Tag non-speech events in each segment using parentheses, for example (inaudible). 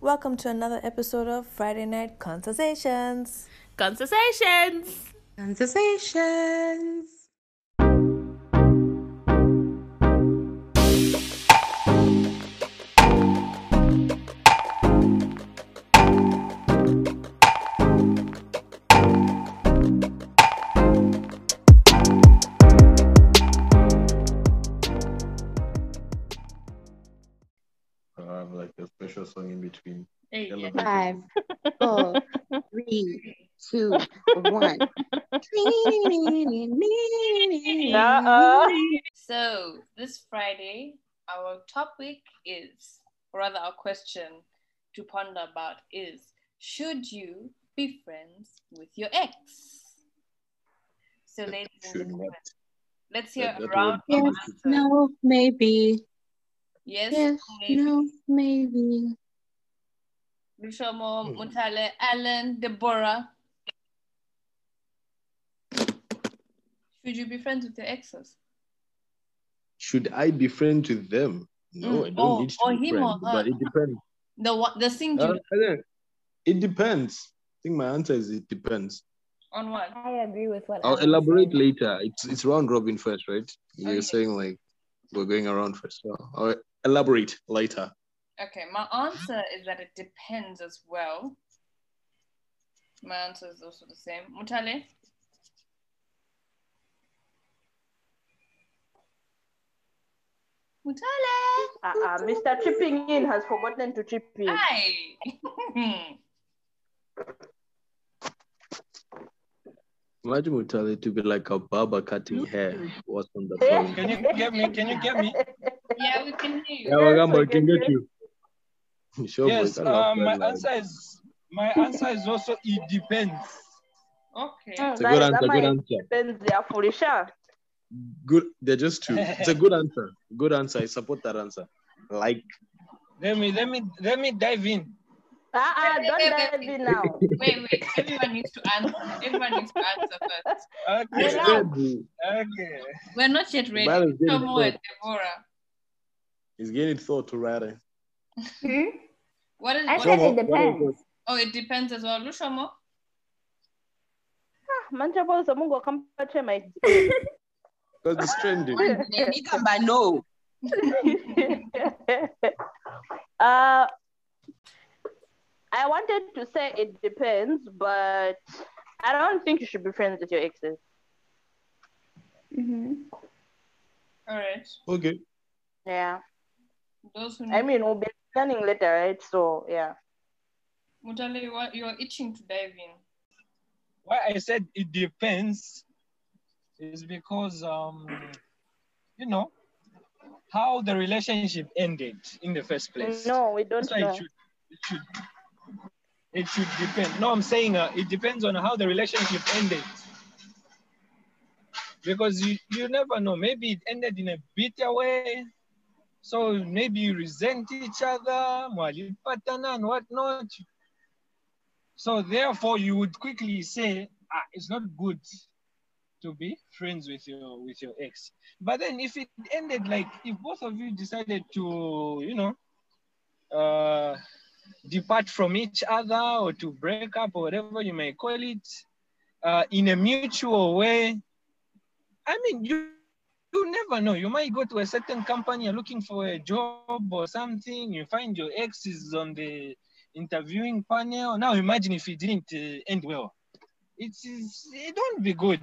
Welcome to another episode of Friday Night Conversations. Conversations. Conversations. Song in between. Hey, yeah. Elevator. Five, four, (laughs) three, two, one. Uh-uh. So this Friday, our topic is, or rather, our question to ponder about is: Should you be friends with your ex? So, ladies and gentlemen, let's hear That- a round of Yes, answers. no, maybe. Yes, Yes, maybe. no, maybe. Lushomo, Hmm. Mutale, Alan, Deborah. Should you be friends with your exes? Should I be friends with them? No, Mm, I don't or- need to or be him or friends, but it depends. The one, the singular Uh, it depends. I think my answer is it depends. on what? I agree with what I'll elaborate said. later. It's it's round robin first, right? You're Okay. saying like we're going around first. So I'll elaborate later. Okay, my answer is that it depends as well. My answer is also the same. Mutale? Mutale! Ah, ah, uh-uh. Mr. Chipping In has forgotten to chip in. Hi! (laughs) Imagine we tell it to be like a barber cutting hair What's on the (laughs) phone. Can you get me? Can you get me? yeah, we can hear you. Yeah, Wagamba, I okay, can get you. (laughs) Sure, yes. boy, Uh, my loud. answer is my answer is also it depends. Okay. Mm, It's a good is- answer. that Good answer. Depends, they are foolish. huh? Good. They're just two. (laughs) It's a good answer. Good answer. I support that answer. Like Let me let me let me dive in. Uh-uh, don't wait, dive wait. in now. Wait, wait. Everyone needs to answer. Everyone needs to answer first. Okay. it's Yeah. good. Okay. We're not yet ready. Man is getting Tomo and thought. Deborah. He's getting thought to writing. Hmm? What is I what said is- it depends. Oh, it depends as well. Lushomo? Ah, Manje boza mungu akampache my Because it's trending. Nikamba, no. uh, (laughs) I wanted to say it depends, but I don't think you should be friends with your exes. Mm-hmm. All right. Okay. Yeah. Those who I mean, we'll be planning later, right? So, yeah. Mutale, you are, you are itching to dive in. Why I said it depends is because um you know how the relationship ended in the first place. No, we don't That's why know. it should it should it should depend. No, I'm saying uh, it depends on how the relationship ended. Because you, you never know. Maybe it ended in a bitter way. So maybe you resent each other, mwalipatana and whatnot. So therefore you would quickly say, ah, it's not good to be friends with your with your ex. But then if it ended like if both of you decided to, you know, uh depart from each other or to break up or whatever you may call it uh, in a mutual way i mean you you never know you might go to a certain company you're looking for a job or something you find your ex is on the interviewing panel now imagine if it didn't uh, end well it is it don't be good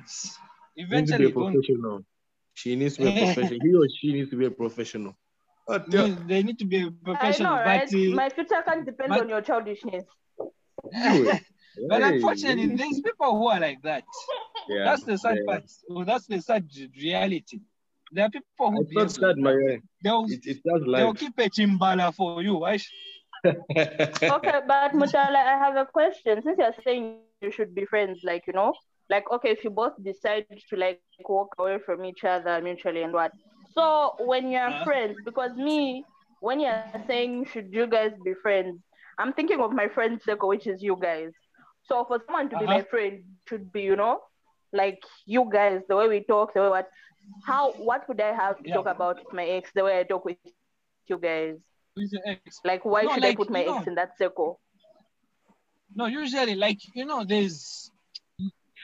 Needs to eventually be a professional. She needs to be a (laughs) professional. He or she needs to be a professional. But, they need to be I professional know, right? but uh, My future can't depend but- on your childishness. (laughs) but Hey, unfortunately hey. there's people who are like that Yeah, that's the sad yeah. part. Well, that's the sad reality. There are people who It's not sad, like my that. guy. They'll, It, it's just they'll keep a chimbala for you. Why (laughs) okay, but Mutale, I have a question. Since you're saying you should be friends, like you know, like okay, if you both decide to like walk away from each other mutually and what. So when you're Uh-huh. friends, because me, when you're saying should you guys be friends, I'm thinking of my friend circle, which is you guys. So for someone to be Uh-huh. my friend, should be you know, like you guys, the way we talk, the way what, how, what would I have to Yeah. talk about with my ex, the way I talk with you guys? with your ex. Like, why No, should I put my ex know- in that circle? No, usually, like you know, there's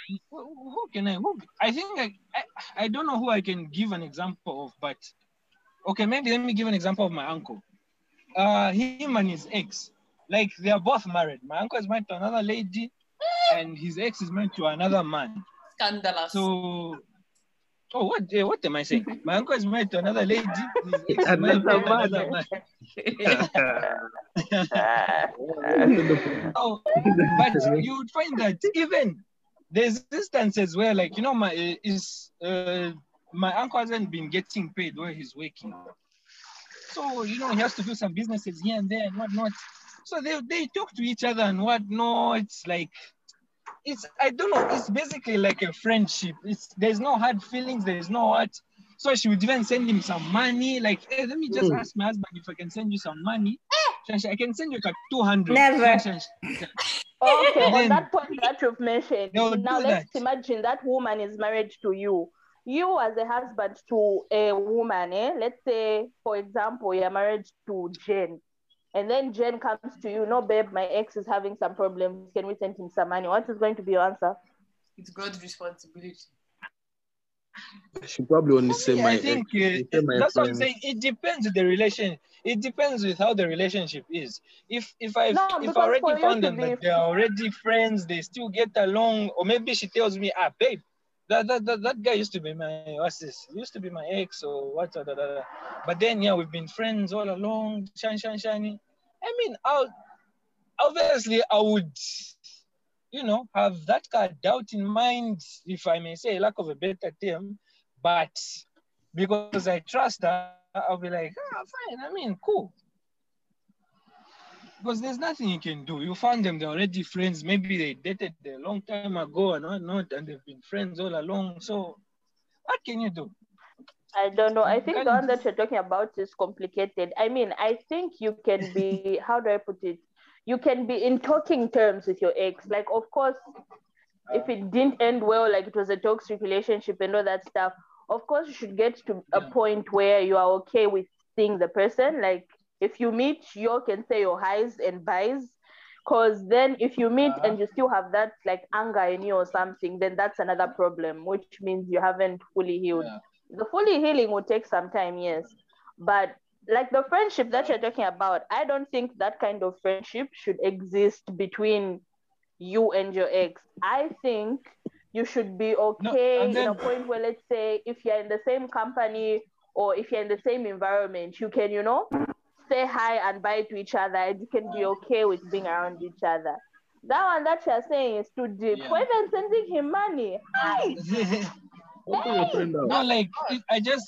who, who can I? Who I think I, I I don't know who I can give an example of, but okay, maybe let me give an example of my uncle. Uh, him and his ex, like they are both married. My uncle is married to another lady, and his ex is married to another man. Scandalous. So, oh, what eh, what am I saying? (laughs) My uncle is married to another lady. His ex is married to Another another man. (laughs) (laughs) Oh, but you would find that even there's instances where, like, you know, my uh, is uh, my uncle hasn't been getting paid where he's working, so you know he has to do some businesses here and there and whatnot. So they they talk to each other and whatnot. It's like it's I don't know. It's basically like a friendship. It's there's no hard feelings. There's no what. So she would even send him some money. Like, hey, let me just Mm. ask my husband if I can send you some money. I can send you like 200. Never. Shansha, Okay, And on that point that you've mentioned, They'll now let's that. imagine that woman is married to you. You as a husband to a woman, eh? Let's say, for example, you're married to Jen. And then Jen comes to you, no, babe, my ex is having some problems. Can we send him some money? What is going to be your answer? It's God's responsibility. She probably only say Yeah, my I think uh, ex, say my that's what I'm saying. It depends on the relation. It depends with how the relationship is. If if I No, if I already found them that they're already friends, they still get along, or maybe she tells me, ah, babe, that that, that, that guy used to be my what's this? Used to be my ex or what? Da, da, da, da. But then yeah, we've been friends all along. Shine, shine, shiny. I mean, I'll obviously I would, you know, have that kind of doubt in mind, if I may say, lack of a better term. But because I trust her, I'll be like, ah, fine. I mean, cool. Because there's nothing you can do. You found them, they're already friends. Maybe they dated a long time ago and whatnot, and they've been friends all along. So, what can you do? I don't know. I think the one that you're talking about is complicated. I mean, I think you can be, (laughs) how do I put it? You can be in talking terms with your ex. Like, of course, if it didn't end well, like it was a toxic relationship and all that stuff, of course, you should get to a point where you are okay with seeing the person. Like, if you meet, you can say your highs and buys. Because then, if you meet Uh-huh. and you still have that like anger in you or something, then that's another problem, which means you haven't fully healed Yeah. the fully healing will take some time, yes. But like the friendship that you're talking about, I don't think that kind of friendship should exist between you and your ex. I think you should be okay and in a point where, let's say, if you're in the same company or if you're in the same environment, you can, you know, say hi and bye to each other and you can be okay with being around each other. That one that you're saying is too deep. Yeah. For even sending him money, hi. Open your friend out. no, like I just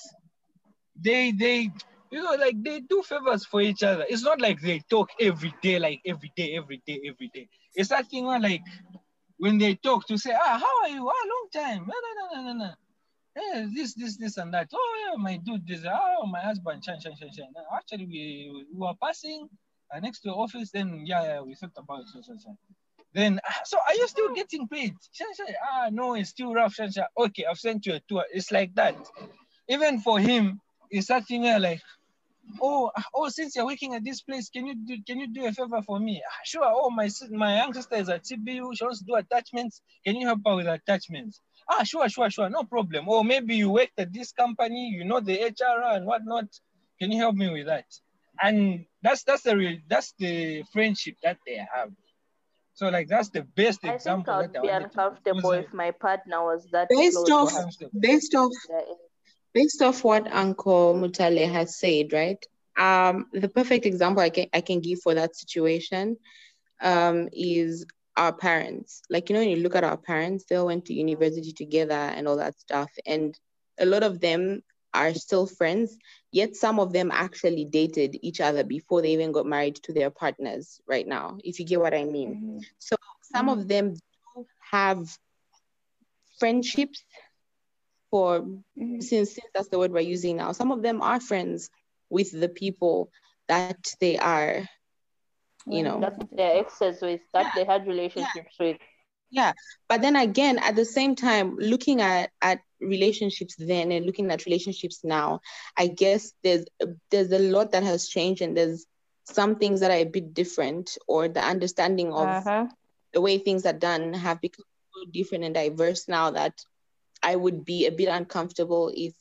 they they you know like they do favors for each other. It's not like they talk every day, like every day, every day, every day. It's that thing where like when they talk to say, ah, how are you? Ah, long time. No, no, no, no, no. Yeah, this, this, this, and that. Oh yeah, my dude, this. Oh, my husband, shine, shine, shine, shine. Actually, we, we were passing uh, next to the office. Then yeah, yeah, we thought about it. So, so, so. Then, ah, so are you still getting paid? Shine, shine. Ah, no, it's still rough. Shine, shine. Okay, I've sent you a tour. It's like that. Even for him, it's that like, oh, oh, since you're working at this place, can you do can you do a favor for me? Ah, sure. Oh, my my young sister is at CBU. She wants to do attachments. Can you help her with attachments? Ah, sure, sure, sure. No problem. Or maybe you worked at this company, you know the HR and whatnot. Can you help me with that? And that's that's the real that's the friendship that they have. So like that's the best I think example I would that I be wanted uncomfortable because, if my partner was that Based off- Based off Yeah. Based off what Uncle Mutale has said, right? Um, the perfect example I can I can give for that situation um, is our parents. Like you know, when you look at our parents, they all went to university together and all that stuff, and a lot of them are still friends. Yet some of them actually dated each other before they even got married to their partners. Right now, if you get what I mean. So some of them do have friendships for since since that's the word we're using now. Some of them are friends with the people that they are, you know. that their exes with, that they had relationships with. Yeah. But then again, at the same time, looking at at relationships then and looking at relationships now, I guess there's there's a lot that has changed and there's some things that are a bit different or the understanding of Uh-huh. the way things are done have become so different and diverse now that I would be a bit uncomfortable if,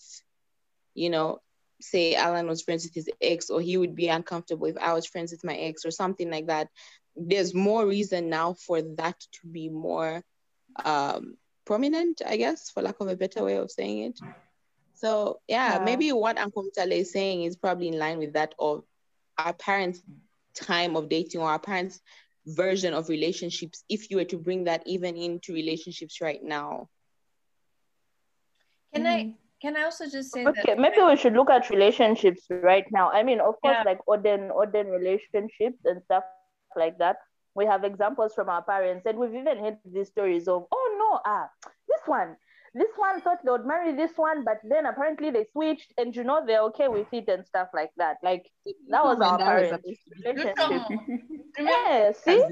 you know, say Alan was friends with his ex, or he would be uncomfortable if I was friends with my ex, or something like that. There's more reason now for that to be more um, prominent, I guess, for lack of a better way of saying it. So yeah, Yeah. maybe what Uncle Mutale is saying is probably in line with that of our parents' time of dating or our parents' version of relationships. If you were to bring that even into relationships right now, Can I can I also just say Okay, that maybe we should look at relationships right now. I mean, of course, Yeah. like modern modern relationships and stuff like that. We have examples from our parents, and we've even heard these stories of, oh no, ah, this one, this one thought they would marry this one, but then apparently they switched, and you know they're okay with it and stuff like that. Like that was When our that was parents' supposed relationship. (laughs) Yeah, see,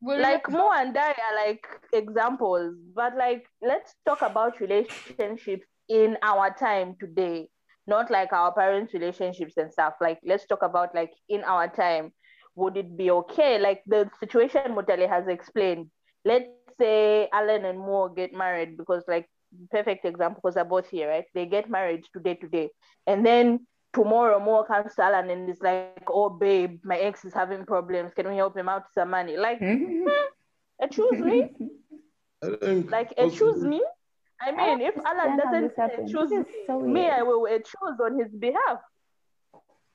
well, like Mo and I are like examples, but like let's talk about relationships in our time today, not like our parents' relationships and stuff. Like let's talk about like in our time, would it be okay? Like the situation Mutale has explained. Let's say Alan and Mo get married because like perfect example because they're both here, right? They get married today today, and then tomorrow Mo comes to Alan and is like, "Oh babe, my ex is having problems. Can we help him out with some money?" Like mm-hmm. eh, excuse (laughs) me I think like excuse me i mean if alan understand how doesn't choose so me i will uh, choose on his behalf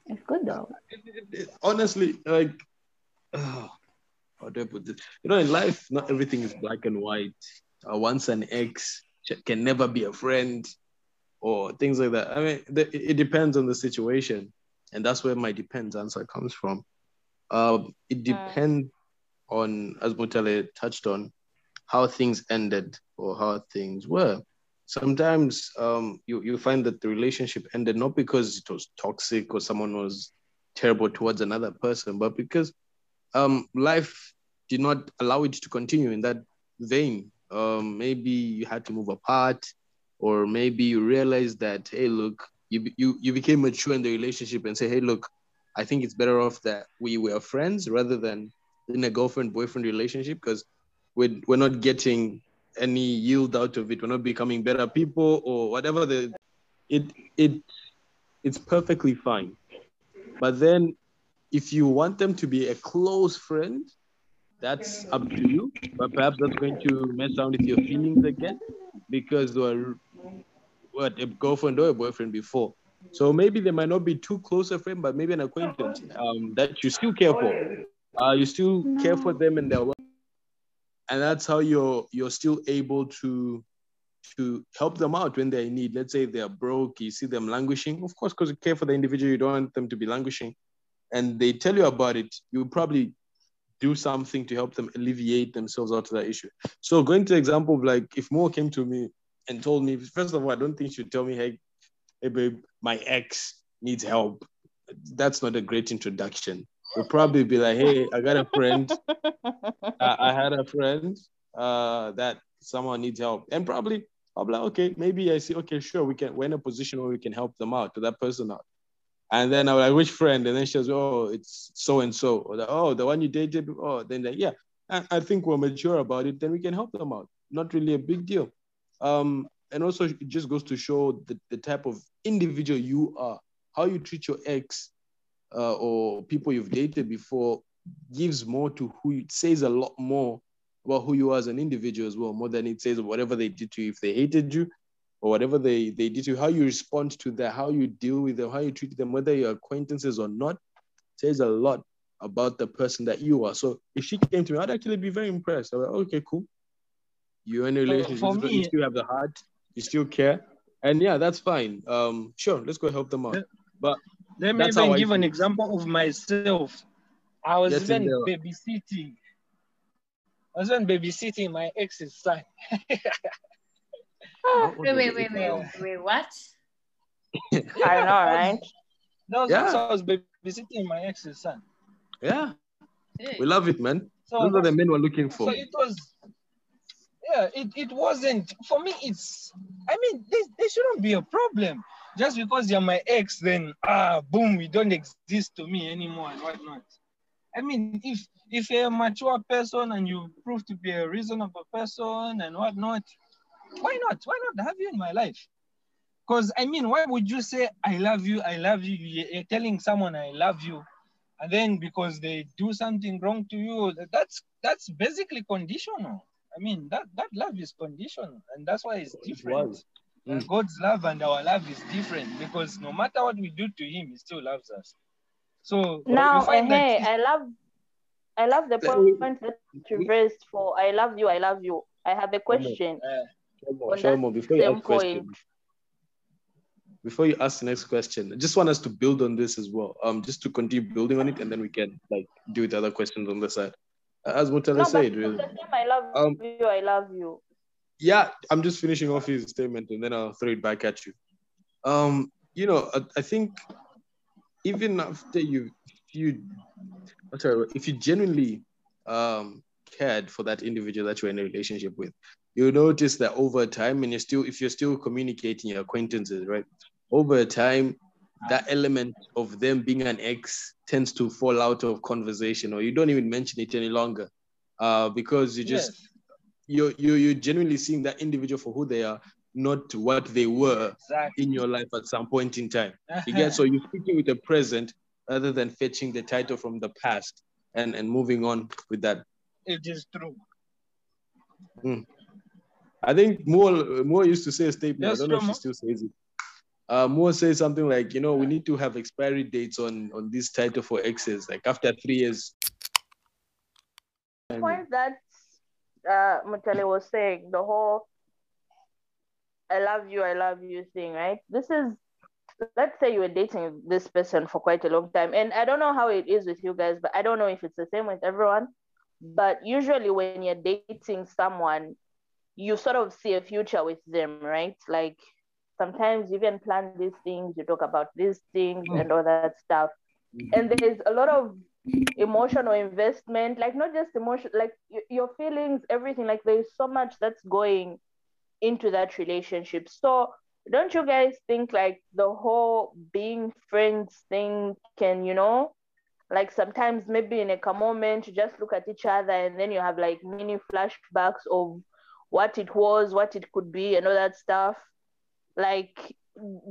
It's good though. honestly, like, uh, (sighs) how do I put this? You know, in life, not everything is black and white. Uh, once an ex can never be a friend, or things like that. I mean, the, it it depends on the situation, and that's where my depends answer comes from. Um, it depends on, as Mutale touched on, how things ended or how things were. Sometimes um, you, you find that the relationship ended not because it was toxic or someone was terrible towards another person, but because um, life did not allow it to continue in that vein. Um, maybe you had to move apart, or maybe you realized that, hey, look, you, you, you became mature in the relationship and say, hey, look, I think it's better off that we were friends rather than in a girlfriend boyfriend relationship because we're, we're not getting any yield out of it. We're not becoming better people or whatever the it it it's perfectly fine. But then if you want them to be a close friend, that's up to you. But perhaps that's going to mess around with your feelings again because they were what a girlfriend or a boyfriend before. So maybe they might not be too close a friend, but maybe an acquaintance um, that you still care for. Uh, you still care for them and their and that's how you're you're still able to to help them out when they're in need. Let's say they're broke, you see them languishing. Of course, because you care for the individual, you don't want them to be languishing, and they tell you about it. You probably do something to help them alleviate themselves out of that issue. So going to the example of like if Mo came to me and told me, first of all, I don't think she'd tell me, hey, hey babe, my ex needs help. That's not a great introduction. We'll probably be like, hey, I got a friend. I, I had a friend uh, that someone needs help. And probably be like, okay, maybe I see, okay, sure, we can, we're in a position where we can help them out, to that person out. And then I was like, which friend? And then she was, oh, it's so and so. Or the, oh, the one you dated. Oh, then like, yeah, I, I think we're mature about it. Then we can help them out. Not really a big deal. Um, and also, it just goes to show the, the type of individual you are. How you treat your ex uh, or people you've dated before gives more to who you, says a lot more about who you are as an individual as well, more than it says whatever they did to you. If they hated you, or whatever they, they did to you, how you respond to that, how you deal with them, how you treat them, whether you're acquaintances or not, says a lot about the person that you are. So if she came to me, I'd actually be very impressed. I'm like, okay, cool. You're in a relationship, for you still have the heart, you still care. And yeah, that's fine. Um, sure, let's go help them out. But Let me even give an example of myself. I was Yes, even babysitting. I was even babysitting my ex's son. Oh, wait, wait, wait, wait, wait, what? (laughs) I know, right? No, Yeah. so I was babysitting my ex's son. Yeah, Hey. we love it, man. So, Those are the men we're looking for. so for. it was yeah, it, it wasn't for me. It's I mean, there, there shouldn't be a problem. Just because you're my ex, then ah, boom, you don't exist to me anymore and whatnot. I mean, if if you're a mature person and you prove to be a reasonable person and whatnot, why not? Why not have you in my life? Because I mean, why would you say I love you, I love you? You're telling someone I love you, and then because they do something wrong to you, that's that's basically conditional. I mean, that that love is conditional, and that's why it's different. Uh, Mm. God's love and our love is different because no matter what we do to Him, He still loves us. So Now, you find that hey, I love, I love the Let me- point that you raised for "I love you, I love you." I have a question. uh, Shomo, On Shomo, before you ask question, before you ask the next question, I just want us to build on this as well. Um, just to continue building on it, and then we can like do the other questions on the side. As Mutale No, but said, it's really. the same. I love Um, you, I love you. Yeah, I'm just finishing off his statement and then I'll throw it back at you. Um, you know, I, I think even after you, you, I'm sorry, if you genuinely um, cared for that individual that you're in a relationship with, you'll notice that over time, and you're still, if you're still communicating your acquaintances, right? Over time, that element of them being an ex tends to fall out of conversation, or you don't even mention it any longer, uh, because you just yes, you're, you're, you're genuinely seeing that individual for who they are, not what they were exactly. in your life at some point in time. You get so you're speaking with the present rather than fetching the title from the past and, and moving on with that. it is true. I think Moore, Moore used to say a statement. Yes, I don't know if she Rama. still says it. Uh, Moore says something like, you know, we need to have expiry dates on on this title for exes. Like after three years. point that uh Mutale was saying, the whole I love you, I love you thing, right? This is let's say you were dating this person for quite a long time. And I don't know how it is with you guys, but I don't know if it's the same with everyone. But usually when you're dating someone, you sort of see a future with them, right? Like sometimes you even plan these things, you talk about these things and all that stuff. And there's a lot of emotional investment, like not just emotion, like your feelings, everything. Like there's so much that's going into that relationship. So don't you guys think like the whole being friends thing can, you know, like sometimes maybe in a moment you just look at each other and then you have like mini flashbacks of what it was, what it could be, and all that stuff. Like,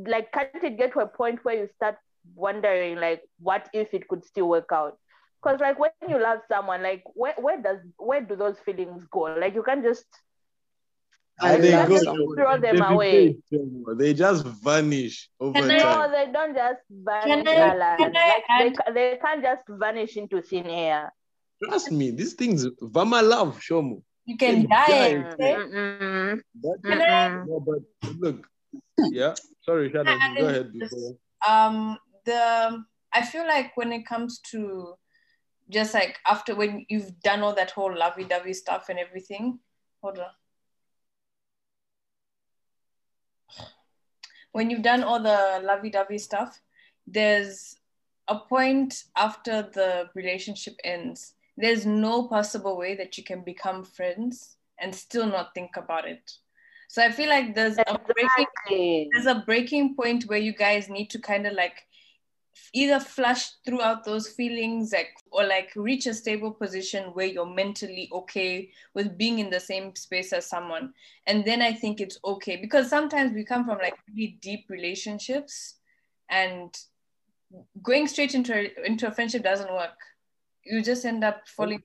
like can't it get to a point where you start wondering like what if it could still work out? Because like when you love someone, like where, where does where do those feelings go? Like you can't just And I they go, someone. throw them they away. fade, They just vanish over Can I- time. No, they don't just vanish. I- can I Like, they, they can't just vanish into thin air. Trust me, these things, Vama love, Shomu. You can Can die. die. okay? Mm-mm. That Can I- no, but look, yeah. Sorry, Shannon, go ahead. this? before- um the i feel like when it comes to just like after when you've done all that whole lovey-dovey stuff and everything hold on. When you've done all the lovey-dovey stuff there's a point after the relationship ends there's no possible way that you can become friends and still not think about it. So i feel like there's a breaking there's a breaking point where you guys need to kind of like either flush throughout those feelings like or like reach a stable position where you're mentally okay with being in the same space as someone and then i think it's okay because sometimes we come from like really deep relationships and going straight into a, into a friendship doesn't work you just end up falling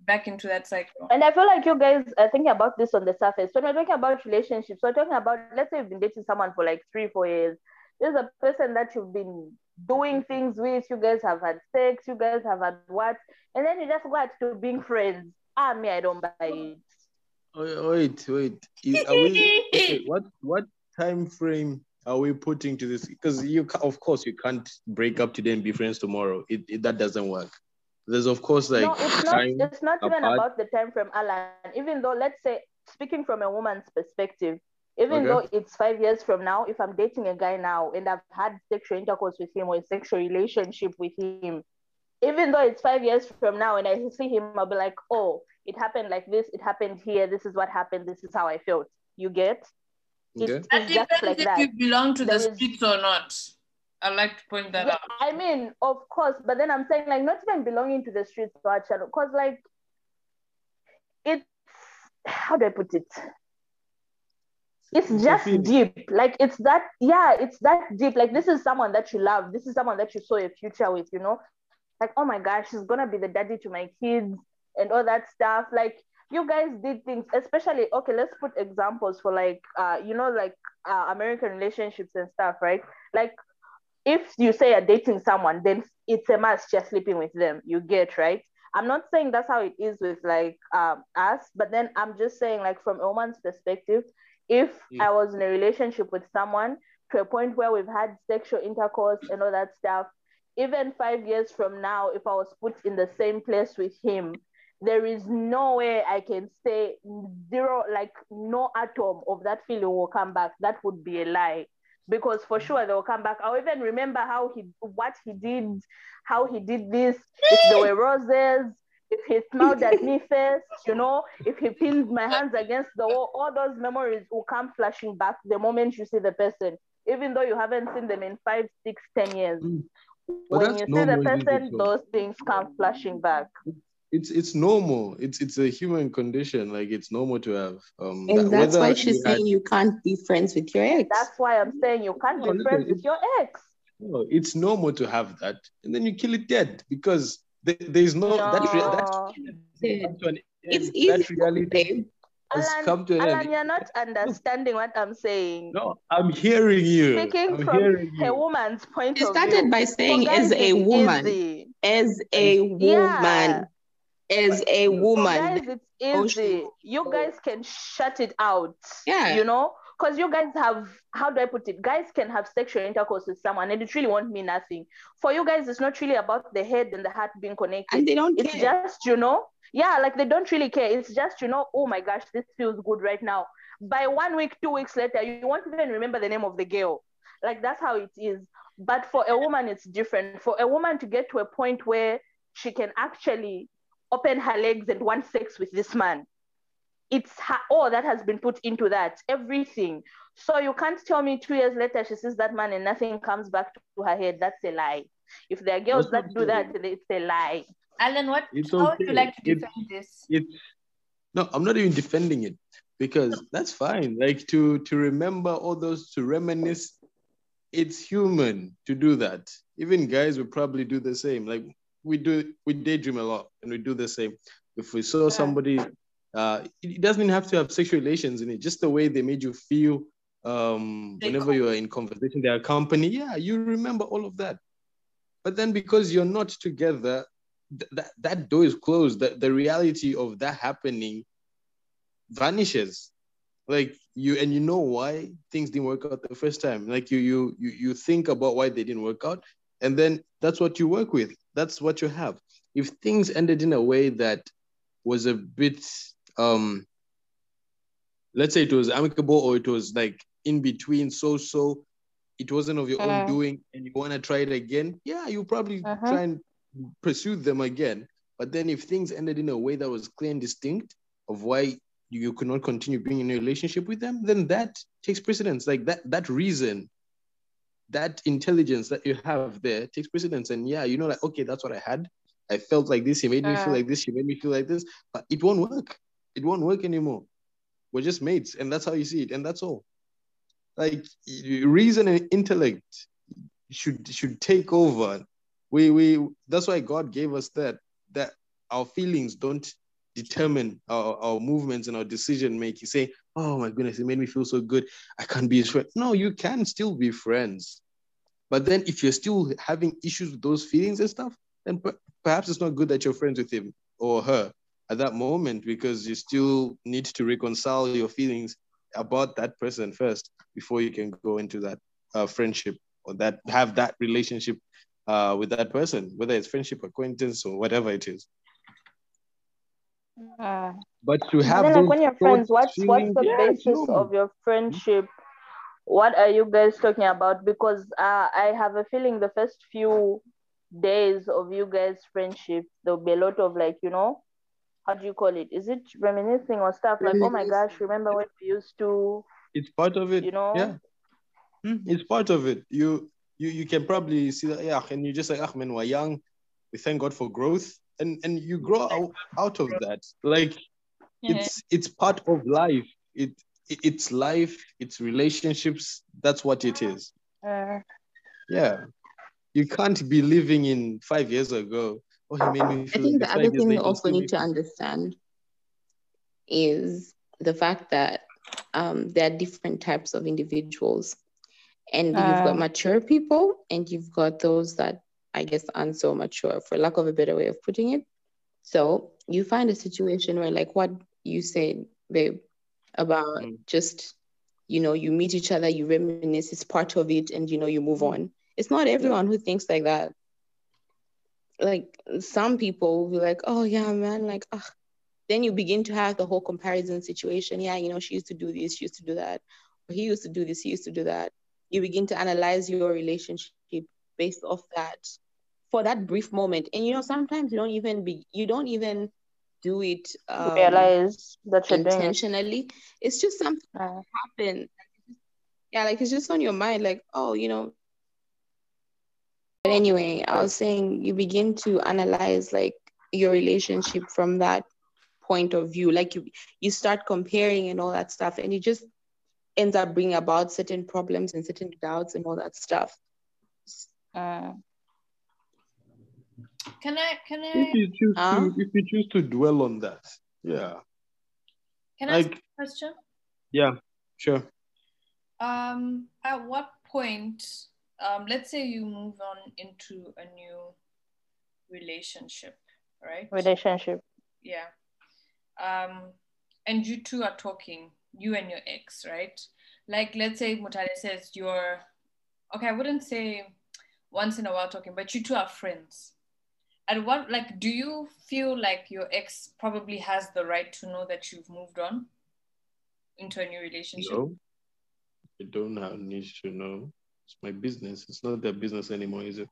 back into that cycle And I feel like you guys are thinking about this on the surface. When we're talking about relationships, we're talking about, let's say you've been dating someone for like three, four years. There's a person that you've been doing things with, you guys have had sex, you guys have had what, and then you just go out to being friends. Ah, me, I don't buy it. Oh, Wait, wait. Are we, (laughs) okay, what what time frame are we putting to this? Because you, of course, you can't break up today and be friends tomorrow. It, it that doesn't work. There's of course like no, it's not. It's not even about the time frame, Alan. Even though, let's say, speaking from a woman's perspective, even Okay. though it's five years from now, if I'm dating a guy now and I've had sexual intercourse with him or a sexual relationship with him, even though it's five years from now and I see him, I'll be like, oh, it happened like this, it happened here, this is what happened, this is how I felt. You get? Okay. It's, That it's just depends like if that. you belong to the There is- streets or not. I like to point that Yeah, out. I mean, of course, but then I'm saying like not even belonging to the streets because like it's how do I put it? It's just deep. Like it's that, yeah, it's that deep. Like this is someone that you love. This is someone that you saw a future with, you know? Like, oh my gosh, she's gonna be the daddy to my kids and all that stuff. Like you guys did things, especially okay, let's put examples for like uh, you know, like uh, American relationships and stuff, right? Like if you say you're dating someone, then it's a must you're sleeping with them. You get right. I'm not saying that's how it is with like um, us, but then I'm just saying like from a woman's perspective, if Mm. I was in a relationship with someone to a point where we've had sexual intercourse and all that stuff, even five years from now, if I was put in the same place with him, there is no way I can say zero, like no atom of that feeling will come back. That would be a lie. Because for sure they'll come back. I'll even remember how he what he did, how he did this, if there were roses, if he smiled at me (laughs) first, you know, if he pinned my hands against the wall, all those memories will come flashing back the moment you see the person, even though you haven't seen them in five, six, ten years. Mm. When you see the person, it, those things come flashing back. It's it's normal. It's it's a human condition. Like it's normal to have um. And that- that's why whether she's you had- saying you can't be friends with your ex. That's why I'm saying you can't No, be listen, friends with your ex. No, it's normal to have that, and then you kill it dead because there, there's no, that re- that No. Yeah. come to an It's easy that reality say. has Alan, come to an Alan, end. you're not understanding what I'm saying. No, I'm hearing you. Speaking I'm from a woman's point She of view. He started by saying guys, as a it's woman, easy. as a woman, as a For woman. guys, it's Oh, easy. You guys can shut it out. Yeah. You know? Because you guys have, how do I put it? Guys can have sexual intercourse with someone and it really won't mean nothing. For you guys, it's not really about the head and the heart being connected. And they don't it's care. just, you know, yeah, like they don't really care. It's just, you know, oh my gosh, this feels good right now. By one week, two weeks later, you won't even remember the name of the girl. Like that's how it is. But for a woman, it's different. For a woman to get to a point where she can actually open her legs and want sex with this man, it's her, all that has been put into that, everything. So you can't tell me two years later she sees that man and nothing comes back to her head. That's a lie. If there are girls That's that not do that, it's a lie. Alan, what It's how would you like to It's- defend this? It's no, I'm not even defending it because that's fine. Like to to remember all those to reminisce, it's human to do that. Even guys would probably do the same. Like we do, we daydream a lot, and we do the same. If we saw somebody, uh, it doesn't have to have sexual relations in it. Just the way they made you feel, um, whenever you are in conversation, their company. Yeah, you remember all of that. But then because you're not together, th- that that door is closed. The, the reality of that happening vanishes. Like you and you know why things didn't work out the first time. Like you you you you think about why they didn't work out, and then that's what you work with. That's what you have. If things ended in a way that was a bit um let's say it was amicable or it was like in between so so it wasn't of your own Mm. doing and you want to try it again yeah you probably Mhm. try and pursue them again. But then if things ended in a way that was clear and distinct of why you could not continue being in a relationship with them then that takes precedence. Like that that reason that intelligence that you have there takes precedence. And yeah you know like okay that's what i had. I felt like this he made me feel like this she made me feel like this but it won't work it won't work anymore. We're just mates and that's how you see it and that's all. Like reason and intellect should should take over. We we that's why god gave us that that our feelings don't determine our, our movements and our decision making. Say oh my goodness it made me feel so good. I can't be his friend. No you can still be friends. But then if you're still having issues with those feelings and stuff then per- perhaps it's not good that you're friends with him or her at that moment because you still need to reconcile your feelings about that person first before you can go into that uh, friendship or that have that relationship uh, with that person, whether it's friendship, acquaintance, or whatever it is. But to have then, like when you're friends, what's what's the yeah, basis normal. of your friendship? What are you guys talking about? Because uh, I have a feeling the first few days of you guys' friendship, there'll be a lot of like, you know, how do you call it? Is it reminiscing or stuff like, oh my gosh, remember when we used to, It's part of it. you know? Yeah. Hmm, It's part of it. You you you can probably see that, yeah, and you just like, ah, man, we're young. We thank God for growth. And and you grow out, out of that. Like Yeah. it's it's part of life. It, it it's life, it's relationships. That's what it is. Uh, Yeah. You can't be living in five years ago. He made me I think the other thing we also need to understand is the fact that um, there are different types of individuals. And you've got Uh. mature people and you've got those that I guess aren't so mature, for lack of a better way of putting it. So you find a situation where, like what you said, babe, about Mm. just, you know, you meet each other, you reminisce, it's part of it, and, you know, you move on. It's not everyone who thinks like that like some people will be like, oh yeah, man, like ugh. then you begin to have the whole comparison situation. Yeah, you know, she used to do this, she used to do that, or he used to do this, he used to do that. You begin to analyze your relationship based off that for that brief moment. And you know, sometimes you don't even be you don't even do it um, realize that you're it. intentionally. It's just something Uh, happen. Yeah, like it's just on your mind, like, oh, you know. But anyway, I was saying you begin to analyze like your relationship from that point of view. Like you you start comparing and all that stuff, and it just ends up bringing about certain problems and certain doubts and all that stuff. uh, Can I can I? If I you choose Huh? to if you choose to dwell on that, yeah. can I ask a question? yeah, sure. Um, at what point, um, let's say you move on into a new relationship, right? relationship. Yeah. Um, and you two are talking, you and your ex, right? Like, let's say Mutale says you're, okay, I wouldn't say once in a while talking, but you two are friends. And what, like, do you feel like your ex probably has the right to know that you've moved on into a new relationship? No, I don't have need to know. It's my business. It's not their business anymore, is it?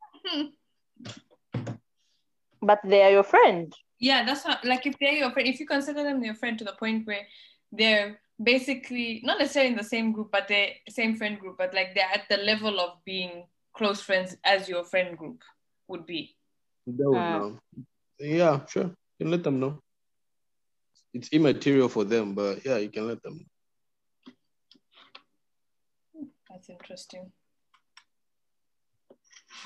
But they are your friend. Yeah, that's not like if they're your friend, if you consider them your friend to the point where they're basically not necessarily in the same group, but they're same friend group, but like they're at the level of being close friends as your friend group would be. They would Uh. know. Yeah, sure. You can let them know. It's immaterial for them, but yeah, you can let them know. That's interesting.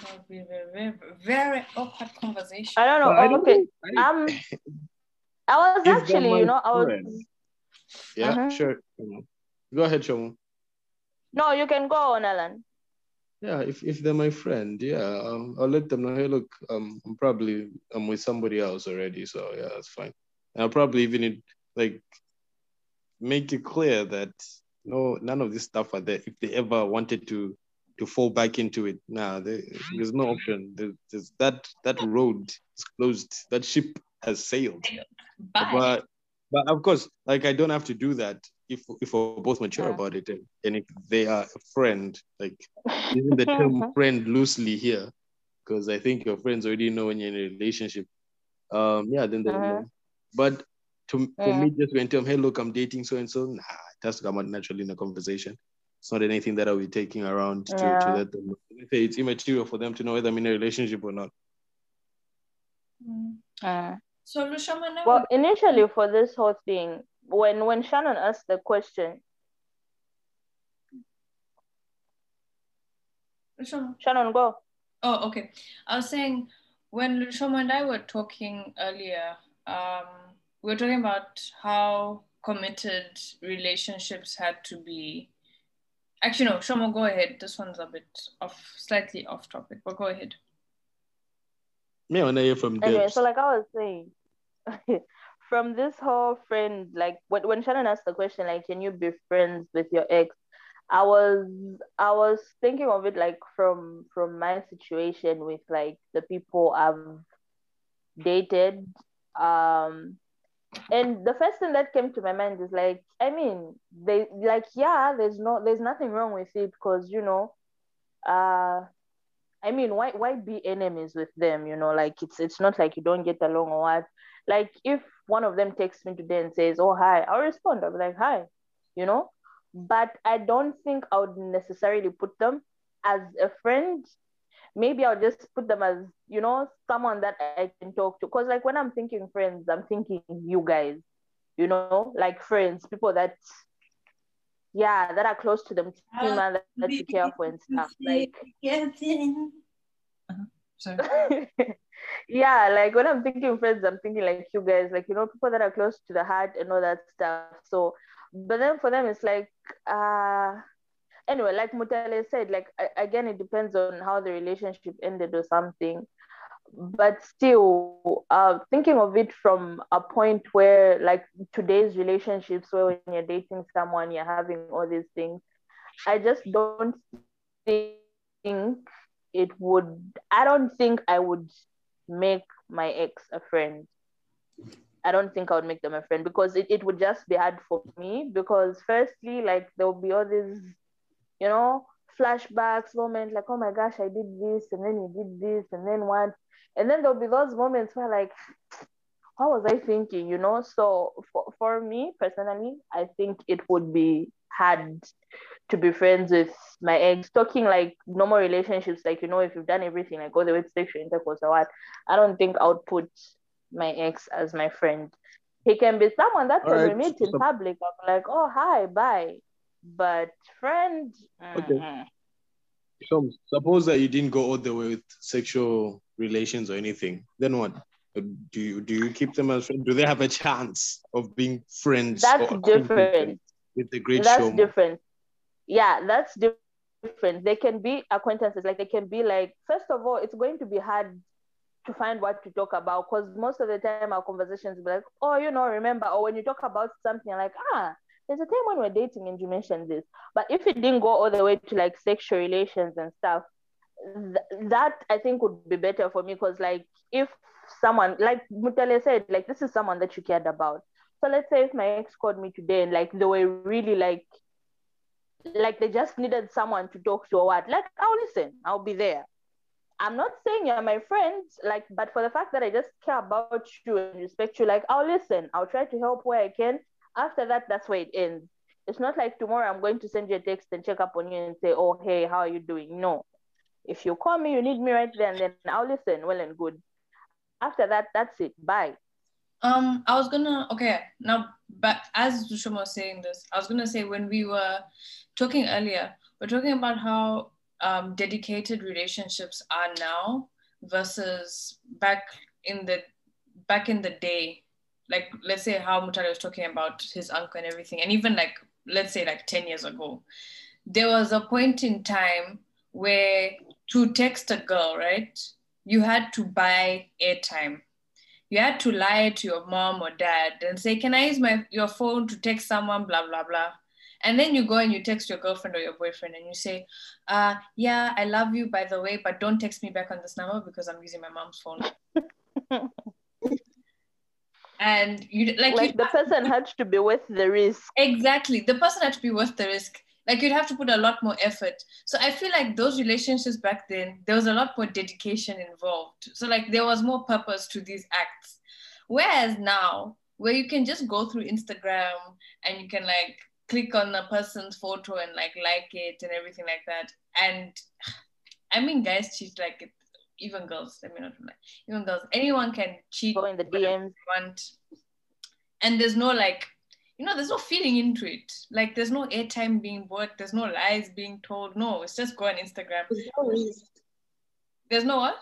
That would be a very, very, very awkward conversation. I don't know. But I Oh, don't okay. know. I- Um, (coughs) I was actually, you know, I was. friend. yeah, Mhm. sure. Go ahead, Shomo. No, you can go on, Alan. Yeah, if, if they're my friend, yeah, um, I'll let them know. Hey, look, um, I'm probably I'm with somebody else already, so yeah, that's fine. And I'll probably even like make it clear that no, none of this stuff are there. If they ever wanted to to fall back into it, nah, there, there's no option. There, there's that that road is closed. That ship has sailed. Bye. But but of course, like I don't have to do that if if we're both mature Yeah. about it, and, and if they are a friend, like (laughs) using the term friend loosely here, because I think your friends already know when you're in a relationship. Um, yeah, then they Uh-huh. know. But to for Yeah. me, just to tell them, hey, look, I'm dating so and so. Nah, it has to come out naturally in a conversation. It's not anything that I'll be taking around to, to let them know. They say It's immaterial for them to know whether I'm in a relationship or not. Mm. Uh, So Lushomo well, initially for this whole thing, when when Shannon asked the question, Lushomo. Shannon, go. Oh, okay. I was saying when Lushomo and I were talking earlier, um, we were talking about how committed relationships had to be. Actually, no, Shoma, go ahead. This one's a bit off, slightly off topic, but go ahead. Me, I want to hear from Anyway, Debs. so like I was saying, (laughs) from this whole friend, like when, when Shannon asked the question, like, can you be friends with your ex? I was I was thinking of it like from from my situation with like the people I've dated. Um and the first thing that came to my mind is like, I mean, they like, yeah, there's no there's nothing wrong with it because you know, uh I mean, why why be enemies with them? You know, like it's it's not like you don't get along or what. Like if one of them texts me today and says, "Oh hi," I'll respond. I'll be like, "Hi," you know. But I don't think I would necessarily put them as a friend. Maybe I'll just put them as you know someone that I can talk to. Cause like when I'm thinking friends, I'm thinking you guys. You know, like friends, people that yeah, that are close to them, team and that, that you care for and stuff. Like Uh-huh. (laughs) Yeah, like when I'm thinking friends, I'm thinking like you guys, like you know, people that are close to the heart and all that stuff. So, but then for them, it's like, uh, anyway, like Mutale said, like again, it depends on how the relationship ended or something. But still, uh, thinking of it from a point where, like today's relationships, where when you're dating someone, you're having all these things, I just don't think it would I don't think I would make my ex a friend. I don't think I would make them a friend because it, it would just be hard for me because firstly, like there will be all these, you know, flashbacks, moments like, oh my gosh, I did this and then you did this and then what? And then there'll be those moments where like, what was I thinking, you know? So for, for me personally, I think it would be hard to be friends with my ex, talking like normal relationships, like you know, if you've done everything, like all the way to sexual intercourse or what, I don't think I would put my ex as my friend. He can be someone that All we right, meet in public, I'm like, oh hi, bye. But friend, Okay. mm-mm. So suppose that you didn't go all the way with sexual relations or anything. Then what? Do you do you keep them as friends? Do they have a chance of being friends? that's different. With the great that's show. different. Yeah, that's different. They can be acquaintances. Like they can be like, first of all, it's going to be hard to find what to talk about because most of the time our conversations be like, oh, you know, remember, or when you talk about something like, ah, there's a time when we're dating and you mentioned this. But if it didn't go all the way to like sexual relations and stuff, th- that I think would be better for me because like if someone like Mutale said, like this is someone that you cared about. So let's say if my ex called me today and like they were really like like they just needed someone to talk to or what, like I'll listen, I'll be there. I'm not saying you're my friend, like, but for the fact that I just care about you and respect you, like I'll listen, I'll try to help where I can. After that, that's where it ends. It's not like tomorrow I'm going to send you a text and check up on you and say, oh, hey, how are you doing? No. If you call me, you need me right there and then I'll listen, well and good. After that, that's it. Bye. Um, I was gonna okay now, but as Lushomo was saying this, I was gonna say when we were talking earlier, we're talking about how um, dedicated relationships are now versus back in the back in the day. Like let's say how Mutale was talking about his uncle and everything, and even like let's say like ten years ago, there was a point in time where to text a girl, right, you had to buy airtime you had to lie to your mom or dad and say, "Can I use my your phone to text someone?" Blah blah blah, and then you go and you text your girlfriend or your boyfriend and you say, "Uh, yeah, I love you, by the way, but don't text me back on this number because I'm using my mom's phone." (laughs) and you like, Like you the person had to be worth the risk. Exactly. The person had to be worth the risk. Like you'd have to put a lot more effort. So I feel like those relationships back then, there was a lot more dedication involved. So like there was more purpose to these acts. Whereas now, where you can just go through Instagram and you can like click on a person's photo and like like it and everything like that. And I mean guys cheat like it even girls, let me not lie. Even girls, anyone can cheat Go in the DMs. want. And there's no like you know, there's no feeling into it. Like there's no airtime being bought, there's no lies being told. No, it's just go on Instagram. There's no risk. There's no what?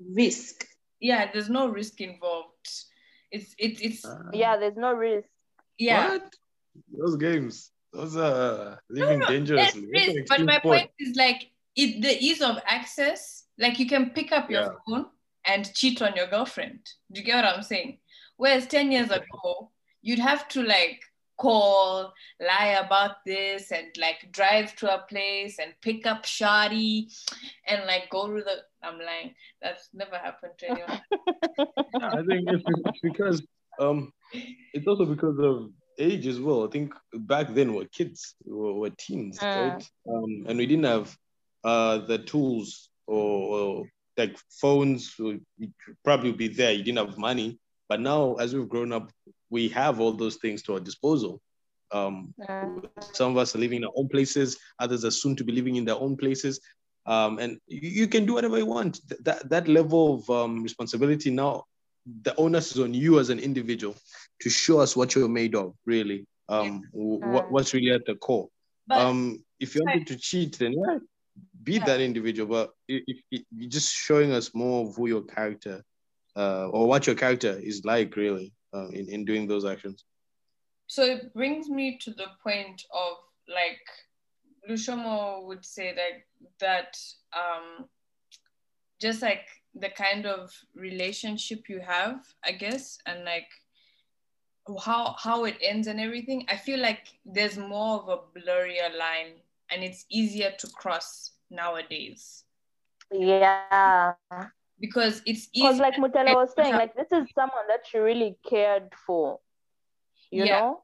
Risk. Yeah, there's no risk involved. It's it's it's Ah, Yeah, there's no risk. yeah. What? Those games. Those are living no, dangerously. There's That's an risk, but my sport. point is like it the ease of access, like you can pick up your Yeah. phone and cheat on your girlfriend. Do you get what I'm saying? Whereas 10 years ago, you'd have to like call, lie about this, and like drive to a place and pick up Shadi and like go to the I'm lying. That's never happened to anyone. (laughs) Yeah, I think it's, it's because um, it's also because of age as well. I think back then we're kids, we were, we're teens, Mm. right? Um, and we didn't have uh, the tools or, or like phones would probably be there. You didn't have money, but now as we've grown up, we have all those things to our disposal. Um, some of us are living in our own places. Others are soon to be living in their own places. Um, and you, you can do whatever you want. Th- That that level of um, responsibility now, the onus is on you as an individual to show us what you're made of. Really, um, w- what's really at the core. But um, if you wanted to cheat, then yeah, be Yeah. that individual. But if, if, you're just showing us more of who your character, uh, or what your character is like, really, uh, in in doing those actions. so it brings me to the point of like Lushomo would say that that um just like the kind of relationship you have, I guess, and like how how it ends and everything, I feel like there's more of a blurrier line and it's easier to cross nowadays Yeah. because it's Because like Mutale was saying, like this is someone that you really cared for. You Yeah. know?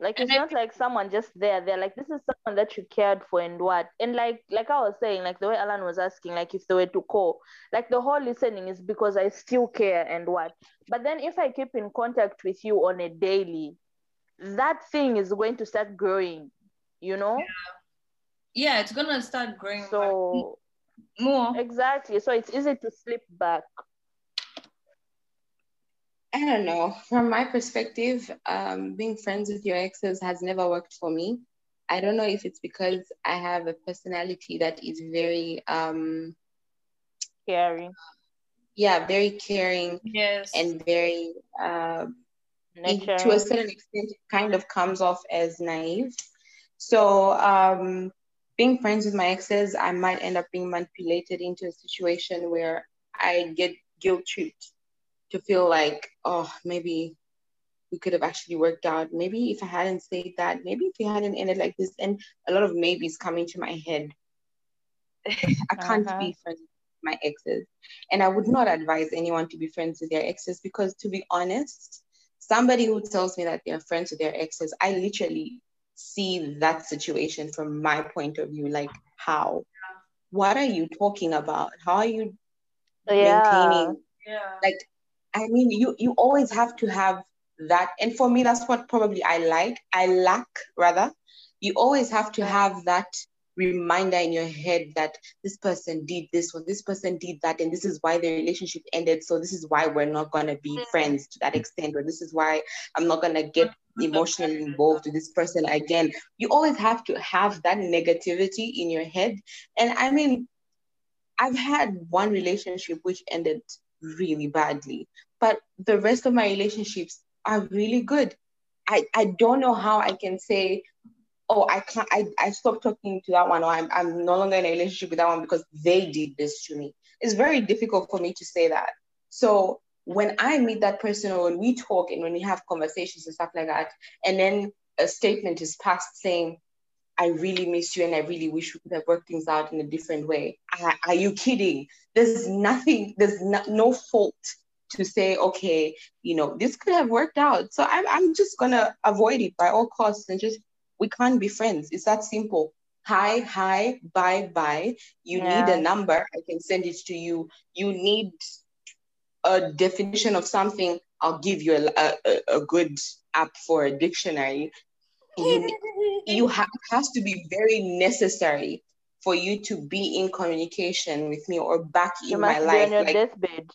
Like And it's I not like someone just there. They're like this is someone that you cared for and what. And like like I was saying, like the way Alan was asking, like if they were to call, like the whole listening is because I still care and what. But then if I keep in contact with you on a daily, that thing is going to start growing, you know? yeah, it's gonna start growing back So more. exactly. So it's easy to slip back. I don't know. From my perspective, um, being friends with your exes has never worked for me. I don't know if it's because I have a personality that is very, um, Scary. yeah, very caring Yes. and very, uh, it- to a certain extent, it kind of comes off as naive. So, um, being friends with my exes, I might end up being manipulated into a situation where I get guilt tripped to feel like, oh, maybe we could have actually worked out. Maybe if I hadn't said that, maybe if we hadn't ended like this, and a lot of maybes come into my head. (laughs) I can't Uh-huh. be friends with my exes. And I would not advise anyone to be friends with their exes because, to be honest, somebody who tells me that they're friends with their exes, I literally see that situation from my point of view. Like, how? What are you talking about? How are you Yeah. maintaining yeah. like i mean you you always have to have that and for me that's what probably i like i lack rather you always have to have that reminder in your head that this person did this or this person did that and this is why the relationship ended so this is why we're not going to be mm. friends to that extent or this is why i'm not going to get mm-hmm. emotionally involved with this person again. You always have to have that negativity in your head. And i mean I've had one relationship which ended really badly, but the rest of my relationships are really good. I, I don't know how I can say, oh, I can't, I, I stopped talking to that one, or I'm, I'm no longer in a relationship with that one because they did this to me. It's very difficult for me to say that. So when I meet that person or when we talk and when we have conversations and stuff like that, and then a statement is passed saying, I really miss you and I really wish we could have worked things out in a different way. Are, are you kidding? There's nothing, there's no, no fault to say, okay, you know, this could have worked out. So I'm, I'm just going to avoid it by all costs and just, we can't be friends. It's that simple. Hi, hi, bye, bye. You need a number. I can send it to you. You need a definition of something. I'll give you a, a, a good app for a dictionary. You, (laughs) you have has to be very necessary for you to be in communication with me or back You in my must be life. on your Like, deathbed.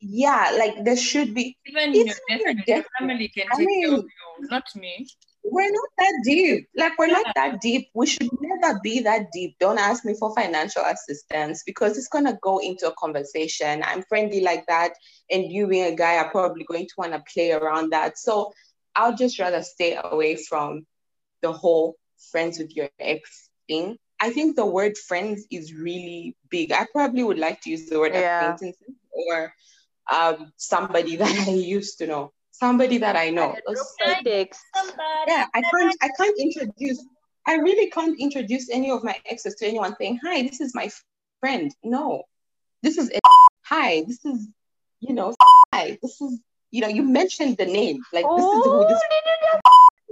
yeah, like there should be. Even It's your not your death, your family can I take care of you, not me. We're not that deep. Like we're not that deep. We should never be that deep. Don't ask me for financial assistance because it's gonna go into a conversation. I'm friendly like that, and you being a guy are probably going to want to play around that. So I'll just rather stay away from the whole friends with your ex thing. I think the word friends is really big. I probably would like to use the word Yeah. acquaintances or um, somebody (laughs) that I used to know, somebody that I know. Text. Yeah, I can't I can't introduce I really can't introduce any of my exes to anyone saying, Hi, this is my friend. No. This is hi, this is you know, hi, this is you know, you mentioned the name. Like this is who Oh, this did you just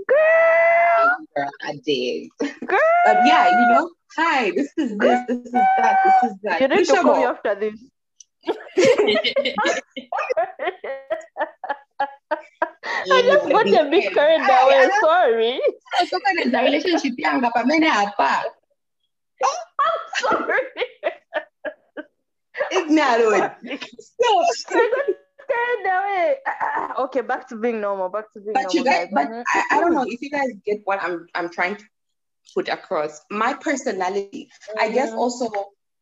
girl? girl I did. Girl. But yeah, you know, Hi, this is this, this is that, this is that. You need to call me after this. (laughs) (laughs) I just got a bit carried away. Sorry. Sometimes the relationship yang apa mana apa? Sorry. Ignorant. I got carried away. Ah, Okay, back to being normal. Back to being But you normal. guys, but Mhm. I, I don't know if you guys get what I'm I'm trying to put across. My personality, I guess Mhm. also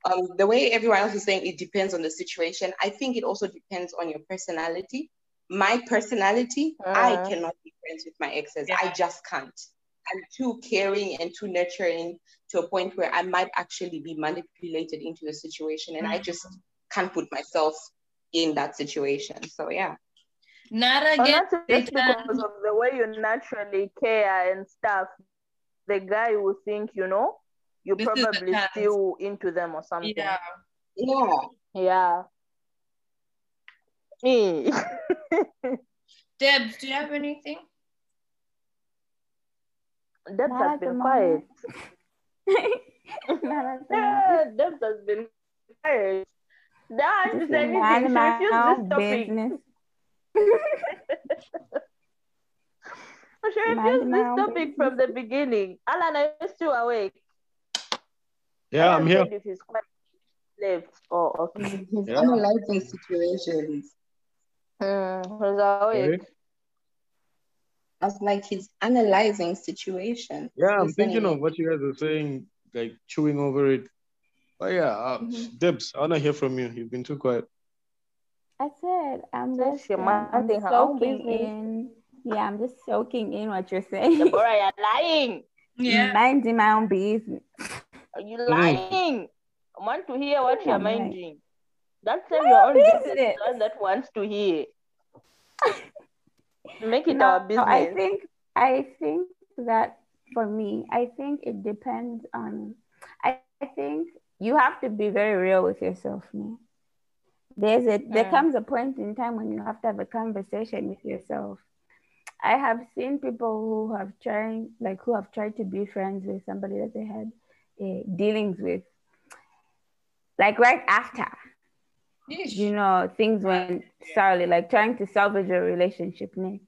um the way everyone else is saying it depends on the situation. I think it also depends on your personality. My personality, I Mhm. cannot be friends with my exes. Yeah. I just can't. I'm too caring and too nurturing to a point where I might actually be manipulated into the situation, and I just can't put myself in that situation. So yeah. Not Or again. not just because of the way you naturally care and stuff, the guy will think, you know, you're This probably still into them or something. Yeah. Yeah. Yeah. Me. (laughs) Debs, do you have anything? Debs has been quiet. (laughs) Not at the moment. Yeah, (laughs) Debs has been quiet. Now I Just just anything. mind She my refused own this topic. She refused my this own topic from the beginning. Alan, are you still awake? Yeah, I I'm here. If he's quite left. Oh, okay. He's Yeah. analyzing situations. Mm, he's awake. I was like, he's analyzing situation. Yeah, I'm listening. thinking of what you guys are saying, like chewing over it. But yeah, uh, Mhm. Debs, I wanna hear from you. You've been too quiet. I said I'm just she um, I'm minding her soaking business. in. Yeah, I'm just soaking in what you're (laughs) saying. Deborah, you're lying. Yeah. Minding my own business. Are you Mm. lying? I want to hear what (laughs) you're I'm minding. That's your own business. business. The one that wants to hear. (laughs) Make it No, our business. I think I think that for me, I think it depends on. I, I think you have to be very real with yourself. No? There's a there Mm. comes a point in time when you have to have a conversation with yourself. I have seen people who have tried like who have tried to be friends with somebody that they had uh, dealings with, like right after. You know things went sourly like trying to salvage a relationship ne?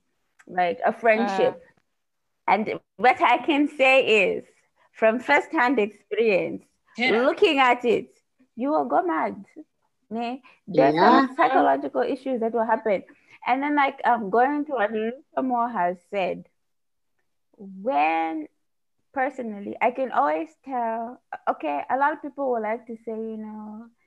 like a friendship and what i can say is from first-hand experience Yeah. looking at it you will go mad ne? there's Yeah. some psychological issues that will happen and then like um going to what Lushomo has said when personally i can always tell okay a lot of people will like to say you know the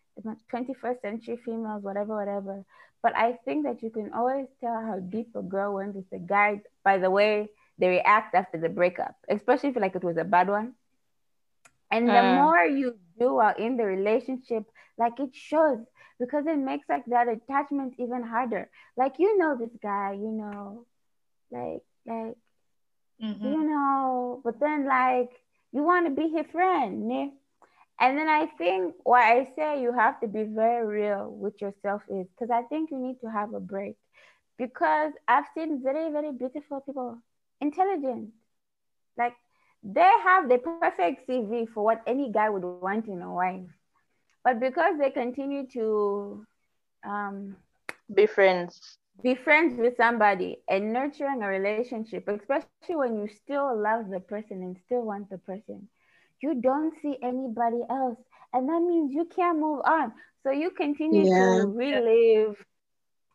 21st century females whatever whatever but i think that you can always tell how deep a girl went with a guy by the way they react after the breakup especially if like it was a bad one and the Mm. more you do are in the relationship like it shows because it makes like that attachment even harder like you know this guy you know like like Mhm. you know, but then like you want to be his friend, ne? And then I think why I say you have to be very real with yourself is because I think you need to have a break. Because I've seen very, very beautiful people, intelligent, like they have the perfect CV for what any guy would want in a wife. But because they continue to um, Be friends. be friends with somebody and nurturing a relationship, especially when you still love the person and still want the person, you don't see anybody else. And that means you can't move on. So you continue Yeah. to relive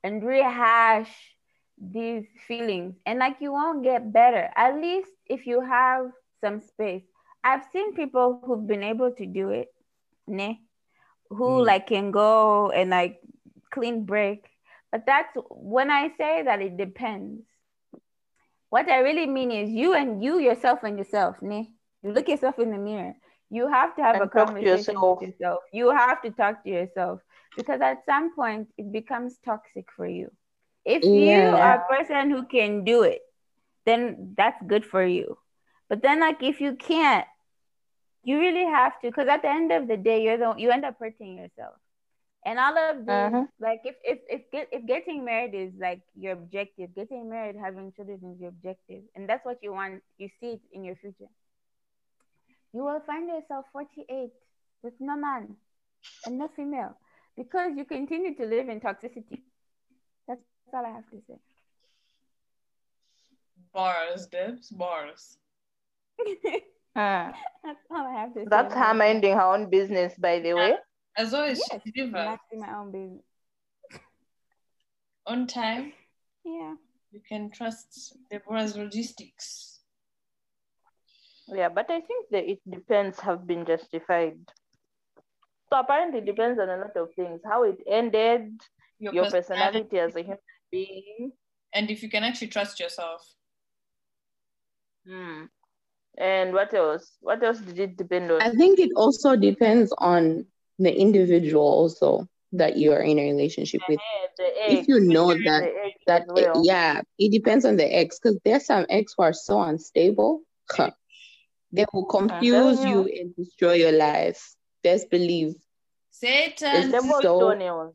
and rehash these feelings. And like you won't get better, at least if you have some space. I've seen people who've been able to do it, ne? who Mm. like can go and like clean break. But that's when I say that it depends. What I really mean is you and you yourself and yourself, ne? You look yourself in the mirror. You have to have And a conversation yourself. with yourself. You have to talk to yourself because at some point it becomes toxic for you. If you are a person who can do it, then that's good for you. But then, like, if you can't, you really have to, because at the end of the day, you're the you end up hurting yourself. And all of this, Mhm. like, if if if get, if getting married is like your objective, getting married, having children is your objective, and that's what you want, you see it in your future. You will find yourself 48 with no man and no female because you continue to live in toxicity. That's all I have to say. Bars, Debs, bars. Hmm. (laughs) That's all I have to say. That's her minding her own business, by the way. As always, Yes, she delivers my own business. on time. Yeah. You can trust Deborah's logistics. Yeah, but I think that it depends have been justified. So apparently it depends on a lot of things. How it ended, Your, your personality, personality as a human being. and if you can actually trust yourself. Hmm. And what else? What else did it depend on? I think it also depends on the individual also that you are in a relationship with. The If you know that that as well. yeah, it depends on the ex because there's some ex who are so unstable. huh. (laughs) They will confuse you you. and destroy your life. Best believe. Satan. The devil's so- toenails.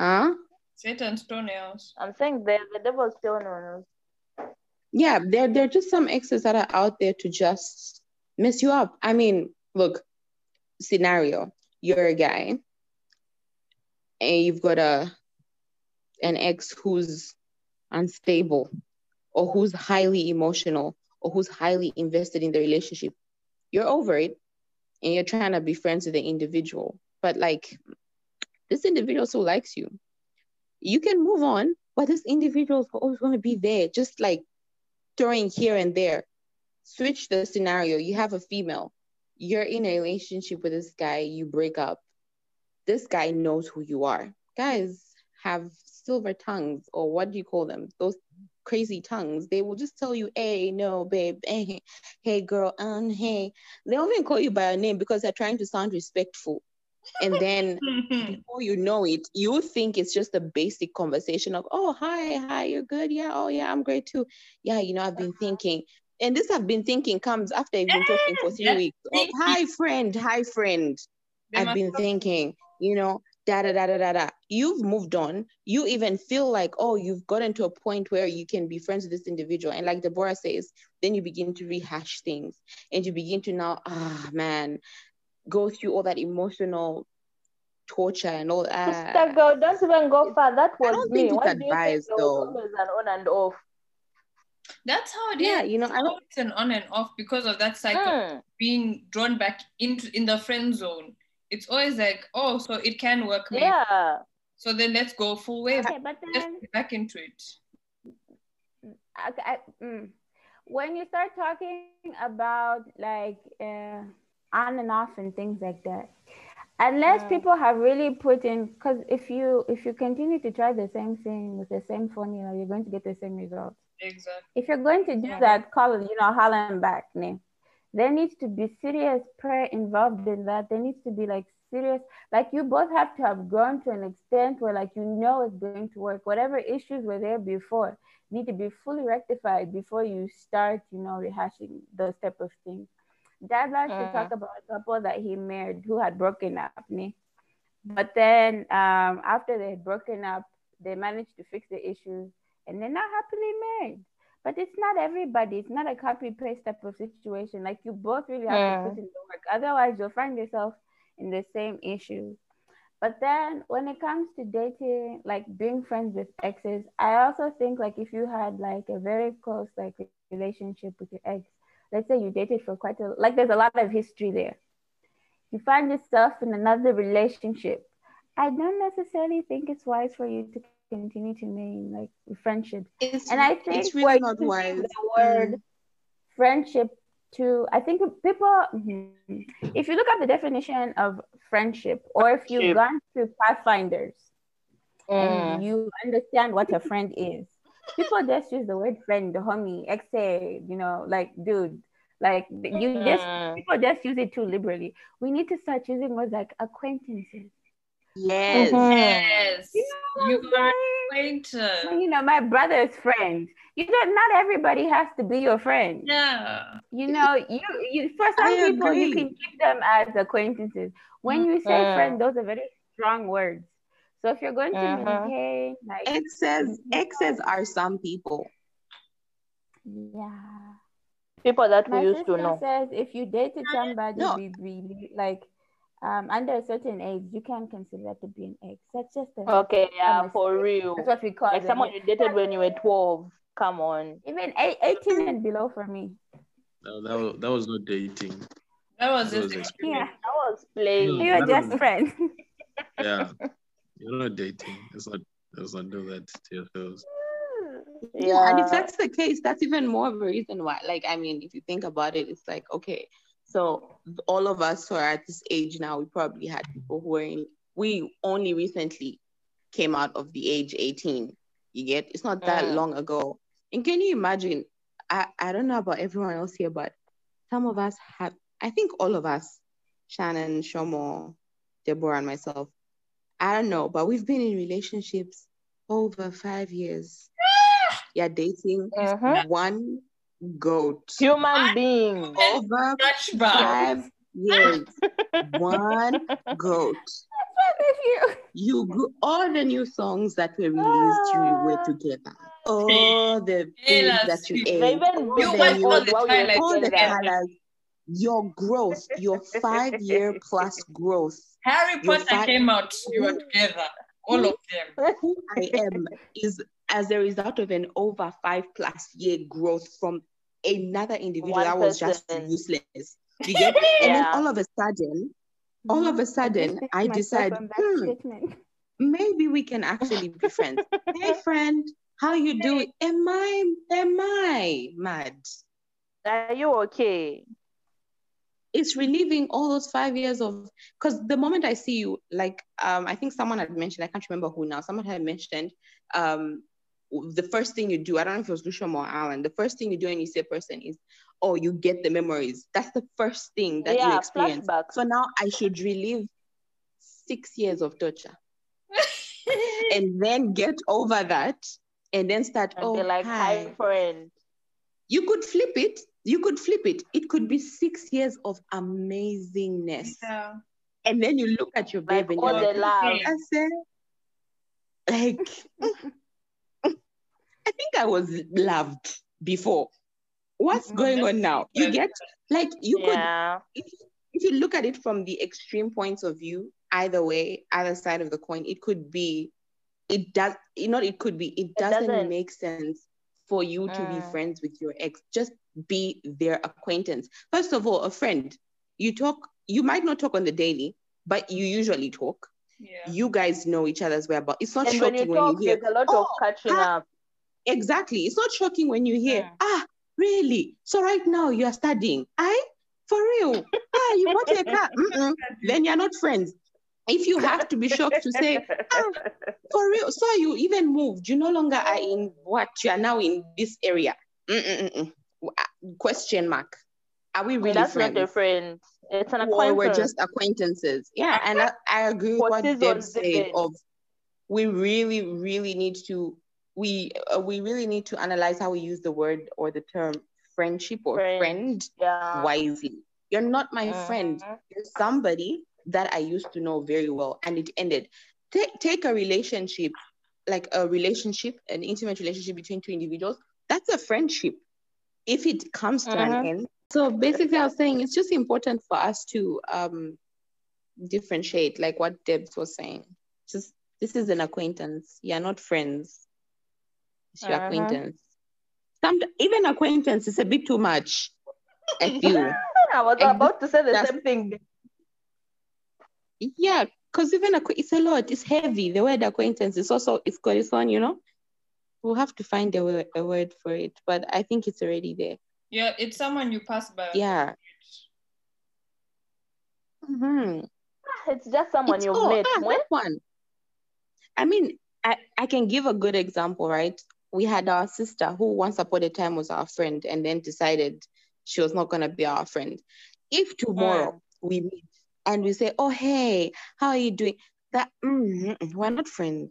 Huh? Satan's toenails. I'm saying they're the devil's toenails. Yeah, there there are just some exes that are out there to just mess you up. I mean, look, scenario. You're a guy and you've got a an ex who's unstable or who's highly emotional or who's highly invested in the relationship. You're over it and you're trying to be friends with the individual. But like this individual still likes you. You can move on, but this individual is always going to be there, just like throwing here and there. Switch the scenario. You have a female. You're in a relationship with this guy, you break up. This guy knows who you are. Guys have silver tongues, or what do you call them? Those crazy tongues. They will just tell you, hey, no, babe, (laughs) hey, hey girl, um, hey. They don't even call you by your name because they're trying to sound respectful. And then (laughs) before you know it, you think it's just a basic conversation of, oh, hi, hi, you're good. Yeah, oh, yeah, I'm great too. Yeah, you know, I've been thinking. And this I've been thinking comes after you've been talking for (laughs) three weeks. You. hi, friend, hi, friend. I've been thinking, you know, da da da da da da. You've moved on. You even feel like, oh, you've gotten to a point where you can be friends with this individual. And like Deborah says, then you begin to rehash things and you begin to now, ah, man, go through all that emotional torture and all Sister that. girl, don't even go far. That was don't me. think it's What do you think? advised, There was though. always an on and off. That's how it is. Yeah, you know, I don't. Always an on and off because of that cycle Hmm. being drawn back into in the friend zone. It's always like, oh, so it can work. maybe. Yeah. So then let's go full wave. Okay, but then back into it. I, I, mm, when you start talking about like uh, on and off and things like that, unless Mm. people have really put in, because if you if you continue to try the same thing with the same formula, you're going to get the same results. Exactly. If you're going to do Yeah. that, call you know, Holland back, ne? There needs to be serious prayer involved in that. There needs to be like serious, like you both have to have grown to an extent where like you know it's going to work. Whatever issues were there before need to be fully rectified before you start, you know, rehashing those type of things. Dad likes to talk about a couple that he married who had broken up, ne? But then um, after they had broken up, they managed to fix the issues and they're now happily married. But it's not everybody. It's not a copy paste type of situation. Like you both really have Yeah. to put in the work. Otherwise, you'll find yourself in the same issue. But then when it comes to dating, like being friends with exes, I also think like if you had like a very close like relationship with your ex, let's say you dated for quite a like there's a lot of history there. You find yourself in another relationship. I don't necessarily think it's wise for you to continue to maintain like friendship. It's, And I think it's we're really not using wise. the word Mm. friendship to I think people mhm. if you look at the definition of friendship or if you've Friendship. gone through pathfinders Mm. and you understand what a friend is people just use the word friend the homie exe you know like dude like you just Mm. people just use it too liberally we need to start using words like acquaintances Yes. Mhm. Yes. You, know you are saying? acquainted. you know my brother's friend you know not everybody has to be your friend Yeah. you know you, you for some I people you can keep them as acquaintances when you say friend those are very strong words so if you're going to Mhm. maintain like Exes, exes are some people. yeah People that My we used to know. says if you dated somebody No. be really like um under a certain age, you can consider that to be an ex. That's just a Okay, yeah, mistake. for real. that's what we call Like them. someone you dated when you were 12. Come on. Even eight, 18 and below for me. No, that was, that was not dating. That was That just was. Yeah, That was playing. we were just friends. Yeah, (laughs) you're not dating. Let's not let's not do that to yourselves. Yeah, and if that's the case, that's even more of a reason why. Like, I mean, if you think about it, it's like, okay, so all of us who are at this age now, we probably had people who were in, we only recently came out of the age 18. You get, it's not that Mm. long ago. And can you imagine? I, I don't know about everyone else here, but some of us have, I think all of us, Shannon, Shomo, Deborah, and myself, I don't know, but we've been in relationships over five years. (laughs) You're dating Mhm. one goat Human being. over Touch five (laughs) years. One (laughs) goat. You- You grew all the new songs that were released, you were ah. together. All the things that you Swift. ate, They even all You the watch all the while we were Twilight all the colors, your growth, your five year (laughs) plus growth. Harry Potter fi- came out. You were together. All of them. Who I am is as a result of an over five plus year growth from another individual One that was just useless. Get? (laughs) And then all of a sudden, all of a sudden, distanced I decide, hmm, statement. maybe we can actually be friends. (laughs) hey, friend, how you doing? Am I, am I mad? Are you okay? It's relieving all those five years of, because the moment I see you, like, um, I think someone had mentioned, I can't remember who now, someone had mentioned, um, the first thing you do, I don't know if it was Lucian or Alan, the first thing you do when you see a person is, oh, you get the memories. That's the first thing that you experience. flashbacks. So now I should relive six years of torture (laughs) and then get over that and then start, And oh, be like, hi. hi, friend. You could flip it. You could flip it. It could be six years of amazingness. Yeah. And then you look at your Like baby and you're the like, love. I said, like, (laughs) I think I was loved before. What's Mhm, going on now? You get like you could Yeah. if, if you look at it from the extreme points of view, either way, either side of the coin, it could be, it does, you know, it could be, it doesn't, doesn't. make sense for you to be Mm. friends with your ex. Just be their acquaintance. First of all, a friend, you talk, you might not talk on the daily, but you usually talk. Yeah. You guys know each other's whereabouts. It's not And when you shocking when talk, you hear, there's a lot of "Oh, catching ah, up. Exactly. It's not shocking when you hear, Mm. ah, really? So right now you are studying. I for real. (laughs) ah, you bought a car. Mm-mm. Then you're not friends. If you have to be shocked to say, ah, for real. So you even moved. You no longer are in what you are now in this area. Mm-mm-mm. Question mark. Are we really That's friends? not a friend. It's an or acquaintance. we're just acquaintances. Yeah, and I, I agree with what season Deb said. Of we really, really need to we uh, we really need to analyze how we use the word or the term friendship or Friend. friend yeah. wisely. You're not my friend. Mhm. You're somebody that I used to know very well, and it ended. Take take a relationship, like a relationship, an intimate relationship between two individuals. That's a friendship. If it comes to an Mhm. end. So basically, I was saying it's just important for us to um differentiate, like what Debs was saying. Just this is an acquaintance. You're not friends. It's your Mhm. acquaintance. Some even acquaintance is a bit too much. I feel. (laughs) I was And about to say the same thing. Yeah, because even acqu- it's a lot. It's heavy. The word acquaintance is also it's got its own. You know, we'll have to find a word, a word for it. But I think it's already there. Yeah, it's someone you pass by. Yeah. hmm It's just someone It's- you've oh, met. ah, that one. I mean, I, I can give a good example, right? We had our sister who once upon a time was our friend and then decided she was not going to be our friend. If tomorrow we meet and we say, oh, hey, how are you doing? That mm, mm, we're not friends.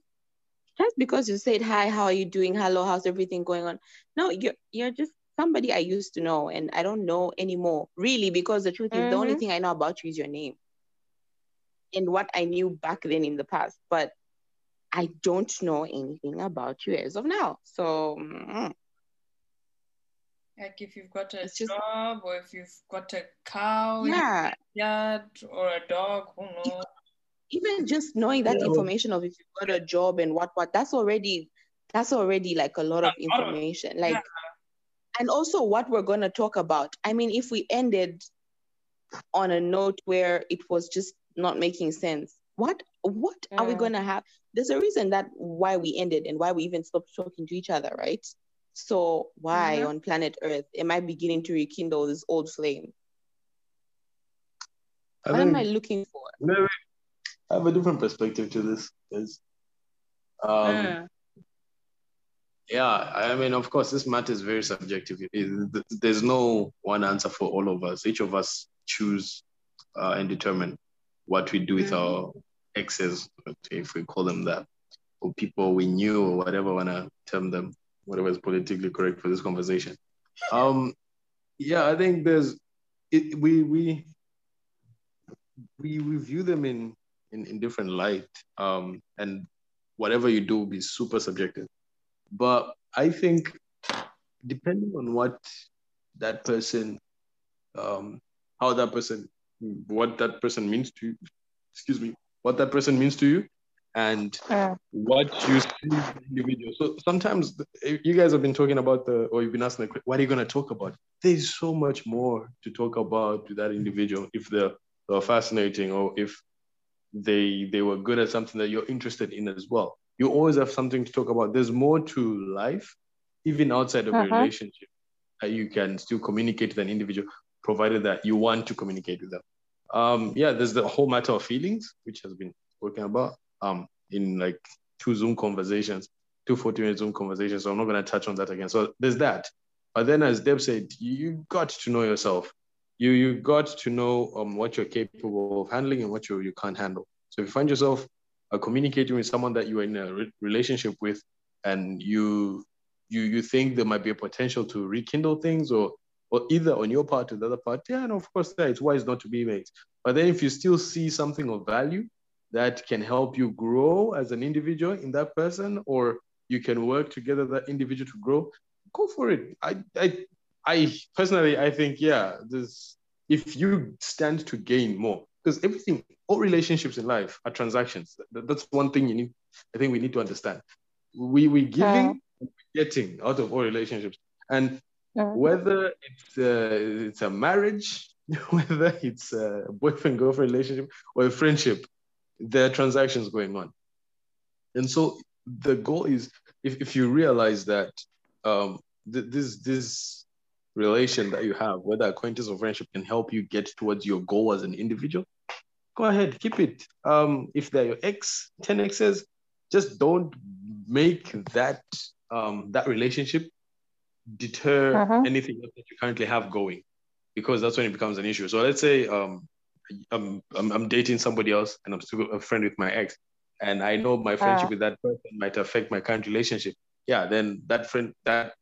Just because you said hi, how are you doing? Hello, how's everything going on? No, you're you're just somebody I used to know and I don't know anymore. Really, because the truth is the only Mhm. thing I know about you is your name and what I knew back then in the past. But I don't know anything about you as of now. So mm, Like if you've got a It's just- job or if you've got a cow, Yeah. yard or a dog, who knows? Even just knowing that Yeah. information of if you've got a job and what what that's already that's already like a lot of A lot of- information. Like yeah. and also what we're gonna talk about. I mean, if we ended on a note where it was just not making sense, what what are we gonna have? There's a reason that why we ended and why we even stopped talking to each other, right? So why Mhm. on planet Earth am I beginning to rekindle this old flame? I What am I looking for? maybe I have a different perspective to this. Is um, Mm. yeah, I mean, of course, this matter is very subjective. It- it- there's no one answer for all of us. Each of us choose uh, and determine what we do with Mhm. our exes, if we call them that, or people we knew, or whatever want to term them, whatever is politically correct for this conversation. Um, yeah, I think there's it, we we we we view them in in, in different light, um, and whatever you do will be super subjective. But I think depending on what that person, um, how that person, what that person means to excuse me, what that person means to you, and Mm. what you see in the individual. So sometimes you guys have been talking about the, or you've been asking, the, what are you going to talk about? There's so much more to talk about to that individual if they're, they're fascinating or if they they were good at something that you're interested in as well. You always have something to talk about. There's more to life, even outside of a Uh-huh. relationship, that you can still communicate with an individual, provided that you want to communicate with them. Um, yeah, there's the whole matter of feelings, which has been spoken about um, in like two Zoom conversations, two 40 minute Zoom conversations. So I'm not going to touch on that again. So there's that. But then, as Deb said, you, got to know yourself. You you got to know um, what you're capable of handling and what you, you can't handle. So if you find yourself uh, communicating with someone that you are in a re- relationship with, and you you you think there might be a potential to rekindle things, or or either on your part or the other part, yeah, and of course, yeah, it's wise not to be mates. But then if you still see something of value that can help you grow as an individual in that person, or you can work together that individual to grow, go for it. I I I personally I think yeah, this if you stand to gain more, because everything, all relationships in life are transactions. That's one thing you need. I think we need to understand. We we giving, and getting out of all relationships, and Mm. whether it's uh, it's a marriage, (laughs) whether it's a boyfriend girlfriend relationship or a friendship, there are transactions going on. And so the goal is if, if you realize that um, th- this this relation that you have, whether acquaintance or friendship, can help you get towards your goal as an individual, go ahead, keep it. Um, if they're your ex, 10 exes, just don't make that um, that relationship deter Uh-huh. anything else that you currently have going, because that's when it becomes an issue. So let's say um, I'm, I'm I'm dating somebody else and I'm still a friend with my ex, and I know my friendship with that person might affect my current relationship. Yeah, then that friend that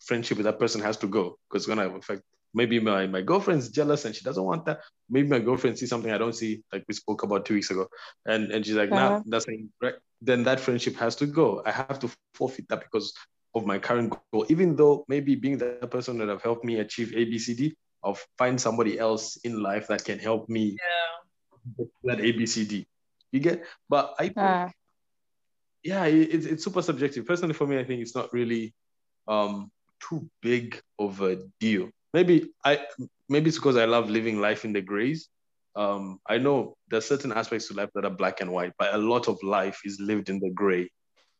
friendship with that person has to go because it's gonna affect. Maybe my, my girlfriend's jealous and she doesn't want that. Maybe my girlfriend sees something I don't see, like we spoke about two weeks ago, and and she's like, nah, Uh-huh. that's ain't right. Then that friendship has to go. I have to forfeit that because of my current goal. Even though maybe being that person that have helped me achieve ABCD, I'll find somebody else in life that can help me Yeah. that ABCD. You get, but I, Uh, yeah, it's it's super subjective. Personally, for me, I think it's not really um too big of a deal. Maybe I maybe it's because I love living life in the grays. Um, I know there's certain aspects to life that are black and white, but a lot of life is lived in the gray,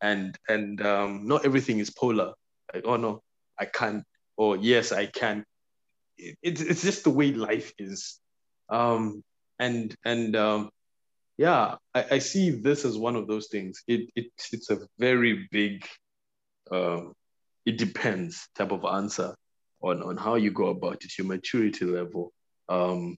and and um, not everything is polar. Like, oh no, I can't, or yes, I can. It, it's it's just the way life is, um, and and um, yeah, I, I see this as one of those things. It, it it's a very big, um, it depends type of answer on on how you go about it, your maturity level. Um,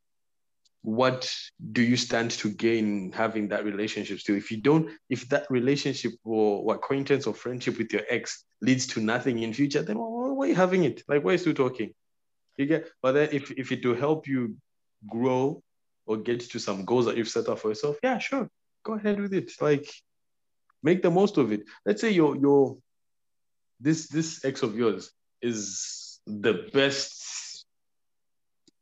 what do you stand to gain having that relationship still? If you don't, if that relationship or, acquaintance or friendship with your ex leads to nothing in future, then why, why are you having it? Like, why are you still talking? You get, but then if if it will help you grow or get to some goals that you've set up for yourself, yeah, sure, go ahead with it. Like, make the most of it. Let's say your your this this ex of yours is the best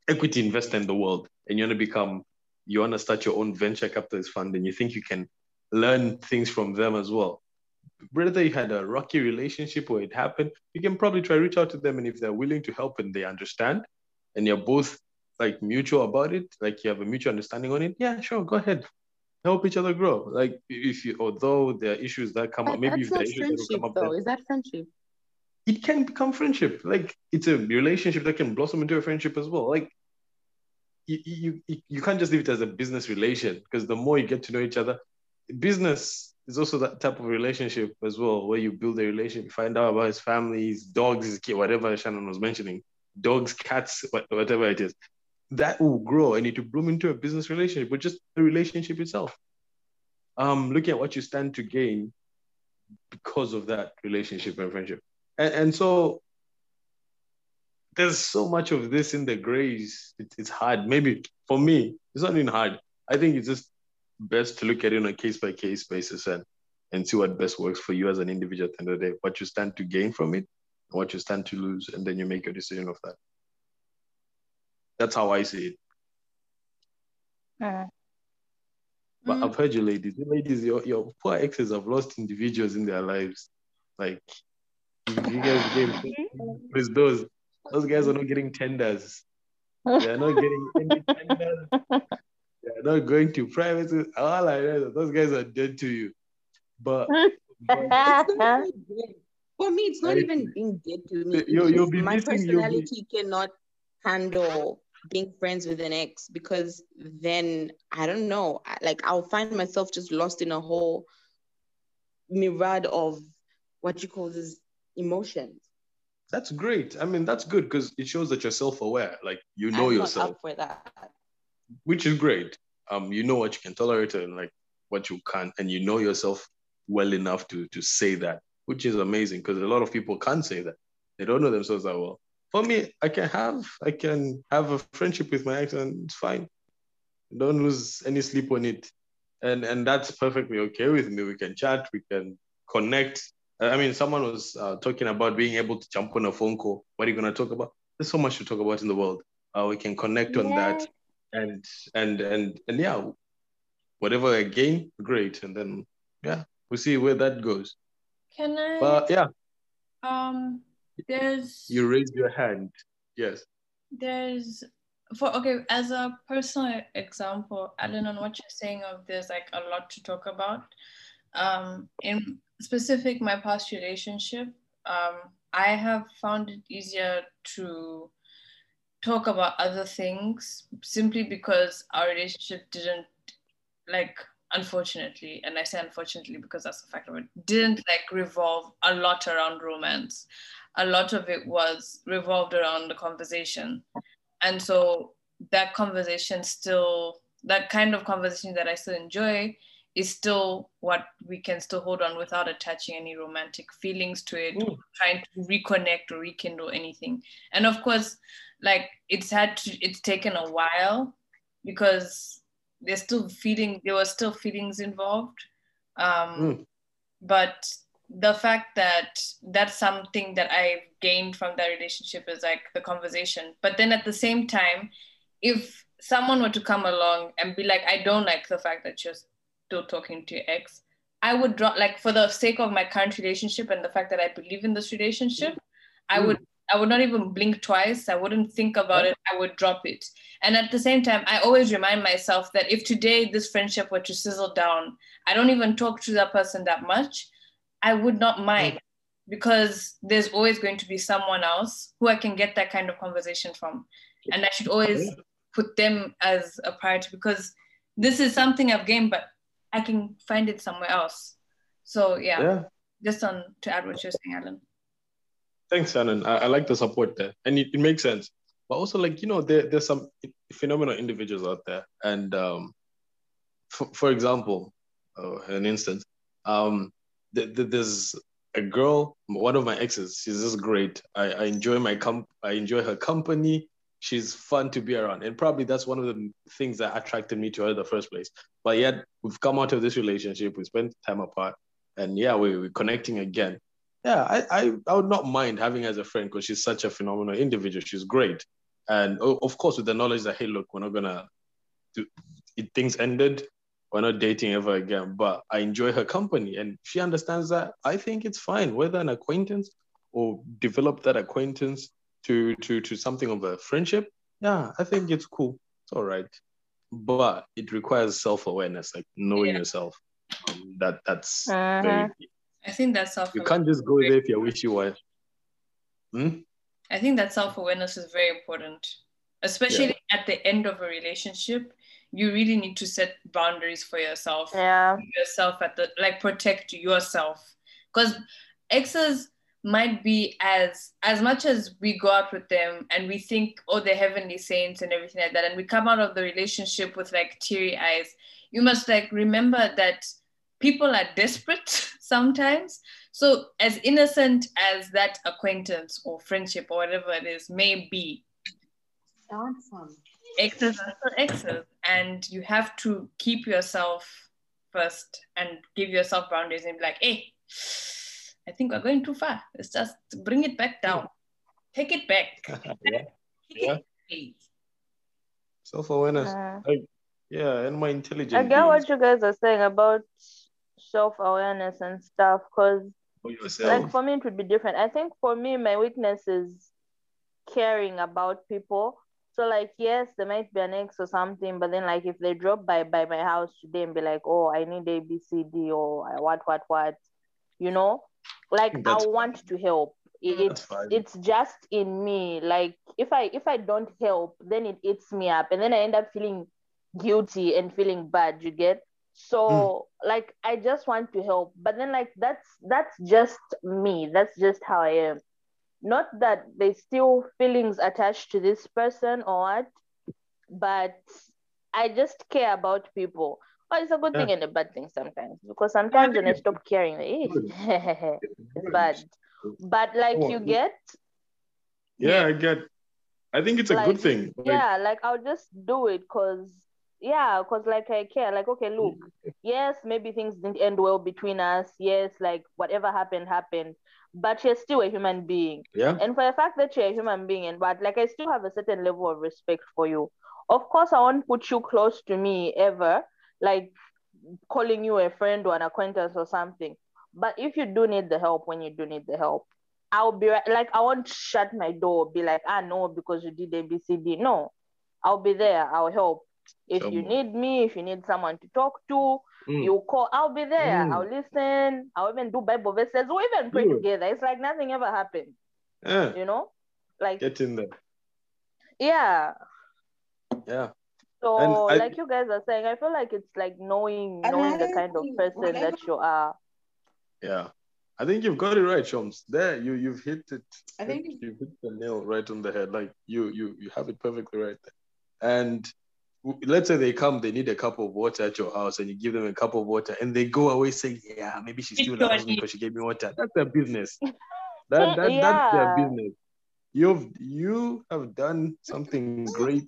equity investor in the world and you want to become you want to start your own venture capitalist fund and you think you can learn things from them as well whether you had a rocky relationship or it happened you can probably try reach out to them and if they're willing to help and they understand and you're both like mutual about it like you have a mutual understanding on it yeah sure go ahead help each other grow like if you although there are issues that come up maybe if there are issues that come up though. then- Is that friendship? it can become friendship. Like it's a relationship that can blossom into a friendship as well. Like you, you, you, can't just leave it as a business relation because the more you get to know each other, business is also that type of relationship as well, where you build a relationship, find out about his family, his dogs, his kid, whatever Shannon was mentioning, dogs, cats, whatever it is. That will grow and it will bloom into a business relationship, but just the relationship itself. Um, looking at what you stand to gain because of that relationship and friendship. And, and so there's so much of this in the grays. It, it's hard. Maybe for me, it's not even hard. I think it's just best to look at it on a case by case basis and and see what best works for you as an individual at the end of the day, what you stand to gain from it, what you stand to lose, and then you make your decision of that. That's how I see it. Mm. But Mm. I've heard you ladies, ladies, your, your poor exes have lost individuals in their lives. Like you guys gave with those those guys are not getting tenders. They're not getting any tenders. They're not going to private. All I know is that those guys are dead to you. But, but It's not even dead. For me, it's not Right. even being dead to me. You- you'll be my missing- you'll be- personality cannot handle being friends with an ex because then I don't know. Like I'll find myself just lost in a whole myriad of what you call this emotions. That's great. I mean, that's good because it shows that you're self-aware. Like you know I'm yourself. not up for that. which is great. Um, you know what you can tolerate and like what you can't, and you know yourself well enough to to say that, which is amazing because a lot of people can't say that. They don't know themselves that well. For me, I can have I can have a friendship with my ex and it's fine. Don't lose any sleep on it. And and that's perfectly okay with me. We can chat, we can connect. I mean, someone was uh, talking about being able to jump on a phone call. What are you going to talk about? There's so much to talk about in the world. Uh, we can connect on that and and and and yeah, whatever again, great. And then yeah, we'll see where that goes. Can I? But yeah, um, there's you raised your hand. Yes. there's for okay as a personal example alan on what you're saying of there's like a lot to talk about um in specific my past relationship um i have found it easier to talk about other things simply because our relationship didn't like unfortunately and i say unfortunately because that's the fact of it didn't like revolve a lot around romance. A lot of it was revolved around the conversation. And so that conversation still that kind of conversation that i still enjoy is still what we can still hold on without attaching any romantic feelings to it or trying to reconnect or rekindle anything and of course like it's had to it's taken a while because there's still feeling there were still feelings involved um Mm. but the fact that that's something that I've gained from that relationship is like the conversation. But then at the same time, if someone were to come along and be like, I don't like the fact that you're still talking to your ex, I would drop like for the sake of my current relationship and the fact that I believe in this relationship, I hmm. would I would not even blink twice. I wouldn't think about it. I would drop it. And at the same time, I always remind myself that if today this friendship were to sizzle down, I don't even talk to that person that much. I would not mind hmm. because there's always going to be someone else who I can get that kind of conversation from. And I should always put them as a priority because this is something I've gained, but I can find it somewhere else. So yeah, Yeah. just on to add what you're saying, Alan. Thanks, Alan. I, I like the support there. And it, it makes sense. But also, like, you know, there, there's some phenomenal individuals out there. And um, for, for example, uh, an instance, um, th- th- there's a girl, one of my exes, she's just great. I, I enjoy my com- I enjoy her company. She's fun to be around. And probably that's one of the things that attracted me to her in the first place. But yet we've come out of this relationship, we spent time apart, and yeah, we, we're connecting again. yeah, I, I, I would not mind having her as a friend because she's such a phenomenal individual. She's great. And of course, with the knowledge that, hey, look, we're not going to do it, things ended. We're not dating ever again, but I enjoy her company. And she understands that. I think it's fine, whether an acquaintance or develop that acquaintance to, to, to something of a friendship. Yeah, I think it's cool. It's all right. But it requires self awareness, like knowing Yeah. yourself. Um, that That's Mhm. very I think that self you can't just go there if you wish you were. Hmm? I think that self awareness is very important, especially at the end of a relationship. You really need to set boundaries for yourself. Yeah. Yourself at the like protect yourself, because exes might be as as much as we go out with them and we think oh they're heavenly saints and everything like that and we come out of the relationship with like teary eyes you must like remember that people are desperate (laughs) sometimes so as innocent as that acquaintance or friendship or whatever it is may be fun. exes are still exes and you have to keep yourself first and give yourself boundaries and be like hey i think we're going too far let's just bring it back down take it back (laughs) yeah. Yeah. it. Self awareness. Uh, Yeah, and my intelligence. I get what you guys are saying about self awareness and stuff because like for me it would be different i think for me my weakness is caring about people so like yes there might be an ex or something but then like if they drop by by my house today and be like oh i need a b c d or what what what you know like i That's want to help. It- it's it's just in me. Like if i if i don't help then it eats me up. And then i end up feeling guilty and feeling bad you get? So like i just want to help. But then like that's that's just me. That's just how i am. Not that there's still feelings attached to this person or what but i just care about people well, it's a good thing and a bad thing sometimes because sometimes when i stop caring like, eh, it's bad but like you get Yeah, I get. I think it's a good thing. Like, yeah like i'll just do it because yeah because like i care like okay look (laughs) yes maybe things didn't end well between us yes like whatever happened happened but you're still a human being yeah. and for the fact that you're a human being and but like i still have a certain level of respect for you of course i won't put you close to me ever like calling you a friend or an acquaintance or something but if you do need the help when you do need the help i'll be right like i won't shut my door be like ah no because you did abcd no i'll be there i'll help if you need me if you need someone to talk to Mm. you call i'll be there Mm. i'll listen i'll even do bible verses we'll even pray Good. together it's like nothing ever happened Yeah. you know like Get in there. yeah Yeah. So I- like you guys are saying i feel like it's like knowing And knowing the kind of think person that you are Yeah. I think you've got it right, Shams. There, you you've hit it. I think you hit the nail right on the head. Like you you you have it perfectly right there. And let's say they come, they need a cup of water at your house, and you give them a cup of water, and they go away saying, "Yeah, maybe she still loves me because she gave me water." (laughs) That's their business. (laughs) That, that that's their business. You've you have done something great,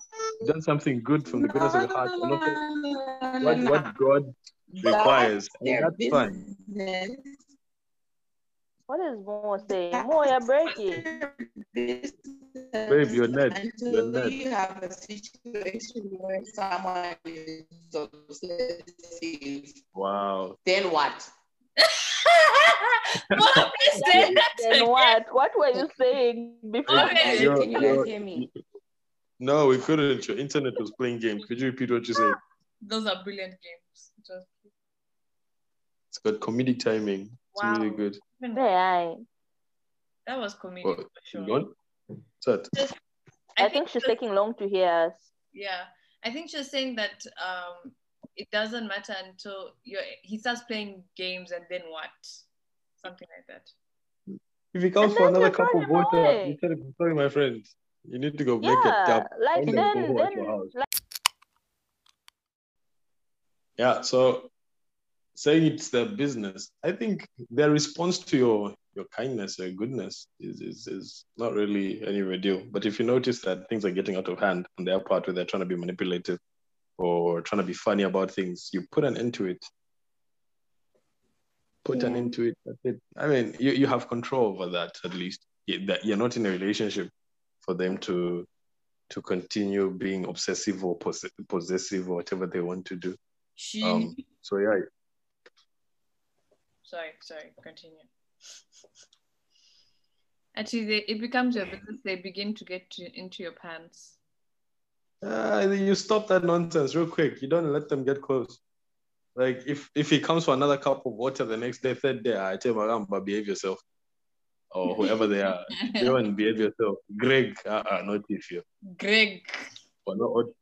done something good from the goodness of your heart. and also What, what God requires. And their that's fine. business. what is more saying more you're breaking Babe, you're net. You're net. you have a situation where someone is obsessive, Wow. then what? (laughs) what is that? then what what were you saying before Okay. You're- Can you you're- guys hear me? No, we couldn't. Your internet was playing games. Could you repeat what you said? Those are brilliant games. Just It's got comedic timing. It's Wow. really good. yeah, that was comedic What? for sure. You want? What's? I, think she's the- taking long to hear us Yeah, I think she's saying that um, it doesn't matter until you he starts playing games and then what, something like that. If he comes for another you cup of him water, away. you tell him, sorry, my friend, you need to go make a yeah tap. like a then boho at your then like, Yeah, so saying it's their business, I think their response to your your kindness, your goodness is, is is not really any big deal. But if you notice that things are getting out of hand on their part where they're trying to be manipulative or trying to be funny about things, you put an end to it. put an end to it. That's it. I mean, you, you have control over that at least. That you're not in a relationship for them to to continue being obsessive or poss- possessive or whatever they want to do. She. Um, so yeah, sorry, sorry. Continue. Actually, they, it becomes your business. They begin to get to, into your pants. uh, you stop that nonsense real quick. You don't let them get close. Like if if he comes for another cup of water the next day, third day, I tell him, but behave yourself, or whoever they are, go and behave yourself. Greg, uh, uh not if you. Greg. we're not all,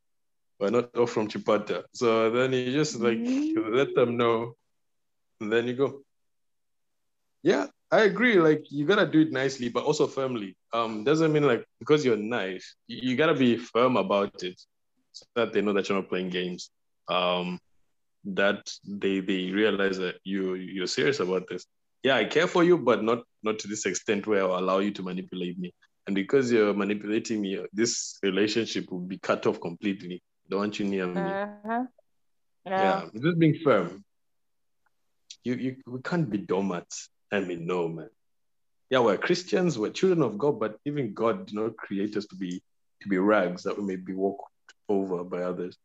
we're not all from Chipata. So then you just like Mm-hmm. let them know, and then you go. Yeah, I agree. Like you gotta do it nicely, but also firmly. Um, doesn't mean like because you're nice, you, you gotta be firm about it, so that they know that you're not playing games. Um, that they they realize that you you're serious about this. Yeah, I care for you, but not not to this extent where I'll allow you to manipulate me. And because you're manipulating me, this relationship will be cut off completely. Don't want you near me. Uh-huh. Yeah, just being firm. You you we can't be doormats. I mean, no man. Yeah, we're Christians, we're children of God, but even God did not create us to be to be rags that we may be walked over by others.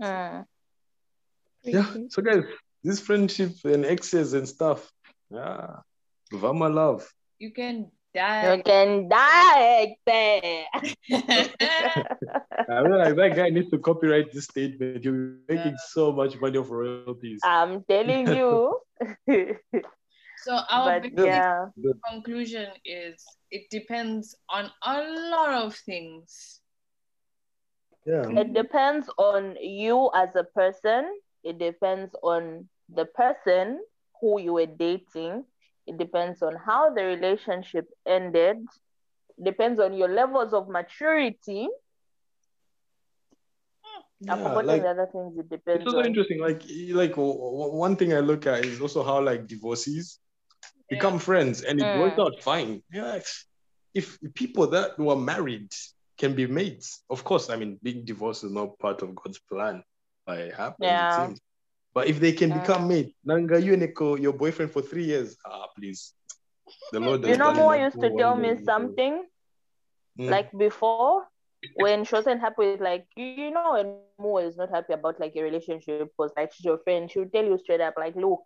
Mm. Yeah. So guys, this friendship and exes and stuff. Yeah. Vama love. You can die. You can die. (laughs) I mean, like that guy needs to copyright this statement. You're making so much money off royalties. I'm telling you. (laughs) so our but basic yeah. conclusion is it depends on a lot of things. Yeah. It depends on you as a person. It depends on the person who you were dating. It depends on how the relationship ended. It depends on your levels of maturity. I've Yeah, forgotten like- the other things it depends It's also on. interesting. Like, like one thing I look at is also how like divorcees become friends, and it Mm. works out fine. Yeah, if- if people that were married can be mates, of course. I mean, being divorced is not part of God's plan. But it happens, Yeah. it seems. But if they can become Mm. mates, Nanga, you and Eko, your boyfriend for three years, ah, please. The Lord You know, done Mo used to tell me day. something Mm. like before when she wasn't happy with like you you know when Mo is not happy about like a relationship was like she's your friend, she would tell you straight up like look,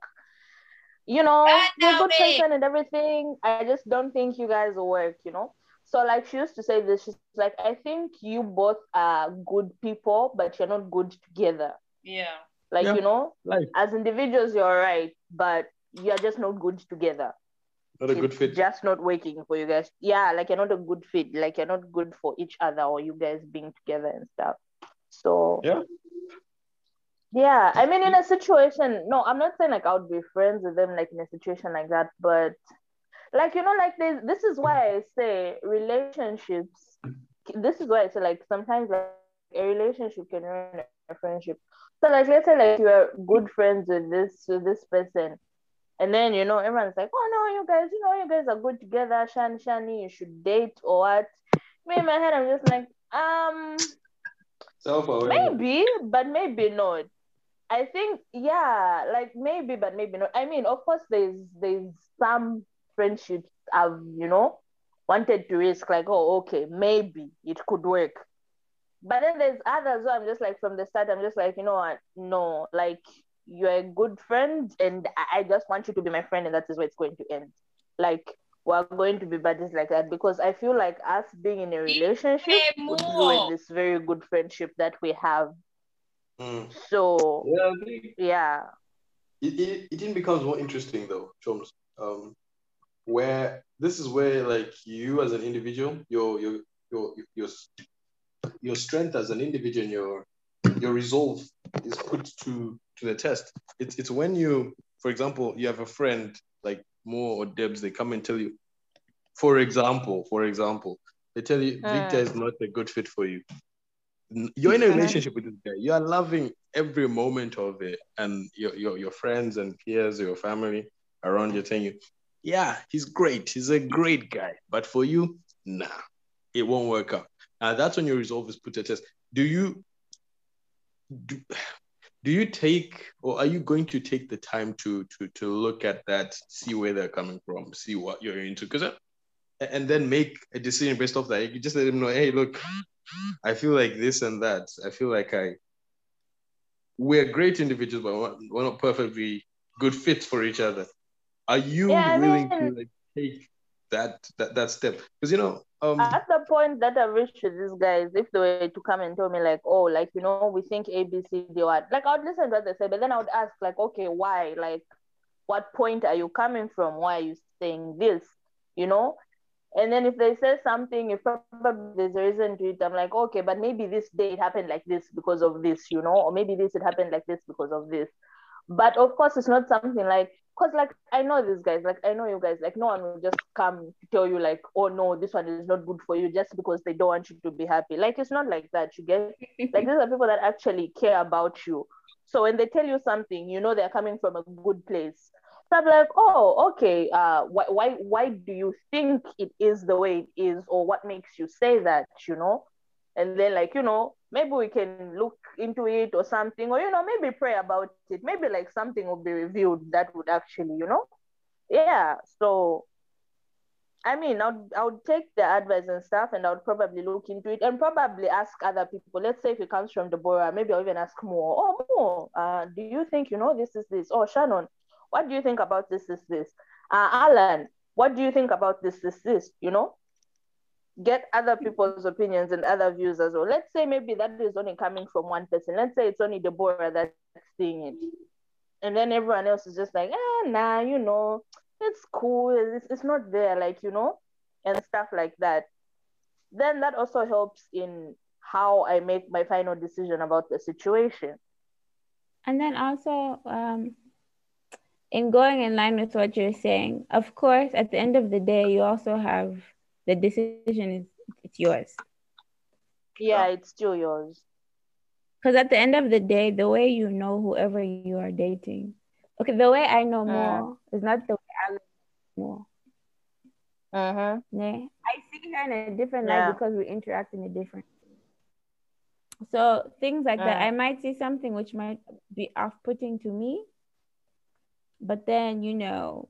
you know, I we're know good me. friends and everything. I just don't think you guys will work, you know. So like she used to say this, she's like, I think you both are good people, but you're not good together. Yeah. Like, Yeah. you know, Life, as individuals you're right, but you're just not good together not a good it's fit. just not working for you guys. Yeah, like you're not a good fit. Like you're not good for each other or you guys being together and stuff. So Yeah. yeah, I mean, in a situation, no, I'm not saying like I would be friends with them like in a situation like that, but like you know, like this, this is why I say relationships. This is why I say like sometimes like a relationship can ruin a friendship. So like let's say like you're good friends with this with this person, and then you know everyone's like, oh no, you guys, you know, you guys are good together, Shani, Shani, you should date or what? Me in my head, I'm just like, um, maybe, but maybe not. I think, yeah, like maybe, but maybe not. I mean, of course, there's there's some friendships I've, you know, wanted to risk, like, oh, okay, maybe it could work. But then there's others where I'm just like from the start, I'm just like, you know what? No, like you're a good friend, and I, I just want you to be my friend, and that is where it's going to end. Like we're going to be buddies like that because I feel like us being in a relationship would ruin this very good friendship that we have. Mm. So Yeah, yeah, it, it, it even becomes more interesting though, Choms. Um, where this is where like you as an individual, your your your your your strength as an individual, and your your resolve is put to to the test. It's it's when you, for example, you have a friend like Mo or Debs, they come and tell you, for example, for example, they tell you ah. Victor is not a good fit for you. You're in a relationship with this guy. You are loving every moment of it, and your your, your friends and peers, your family around you telling you, yeah, he's great. He's a great guy. But for you, nah, it won't work out. And that's when your resolve is put to test. Do you do, do you take or are you going to take the time to to to look at that, see where they're coming from, see what you're into, because uh, and then make a decision based off that. You just let them know, hey, look, I feel like this and that. I feel like I we're great individuals, but we're not perfectly good fits for each other. Are you Yeah, willing to like take that that that step? Because you know, um, At the point that I've reached with these guys, if they were to come and tell me like, oh, like you know, we think A, B, C, D, what, like I would listen to what they say, but then I would ask like, okay, why? Like, what point are you coming from? Why are you saying this? You know? And then if they say something, if probably there's a reason to it, I'm like, okay, but maybe this day it happened like this because of this, you know, or maybe this it happened like this because of this. But of course, it's not something like, cause like I know these guys, like I know you guys, like no one will just come to tell you like, oh no, this one is not good for you just because they don't want you to be happy. Like it's not like that. You get (laughs) like these are people that actually care about you. So when they tell you something, you know they're coming from a good place. So I'm like, oh, okay. Uh, why, why, why do you think it is the way it is, or what makes you say that? You know, and then like you know, maybe we can look into it or something, or you know, maybe pray about it. Maybe like something will be revealed that would actually, you know, yeah. So I mean, I would, I would take the advice and stuff, and I would probably look into it and probably ask other people. Let's say if it comes from Deborah, maybe I'll even ask more. Oh, Mo. Uh, do you think you know this is this? Oh, Shannon, what do you think about this? This this? Uh, Alan, what do you think about this? Is this? You know, get other people's opinions and other views as well. Let's say maybe that is only coming from one person. Let's say it's only Deborah that's seeing it, and then everyone else is just like, ah, nah, you know, it's cool. It's, it's not there, like you know, and stuff like that. Then that also helps in how I make my final decision about the situation. And then also, um, in going in line with what you're saying, of course, at the end of the day, you also have the decision is it's yours. Yeah, it's still yours. Because at the end of the day, the way you know whoever you are dating, okay, the way I know Mm. more is not the way I know more. Uh huh. Yeah. I see her in a different Yeah. light because we interact in a different. So things like that, Mm. I might see something which might be off-putting to me, but then you know,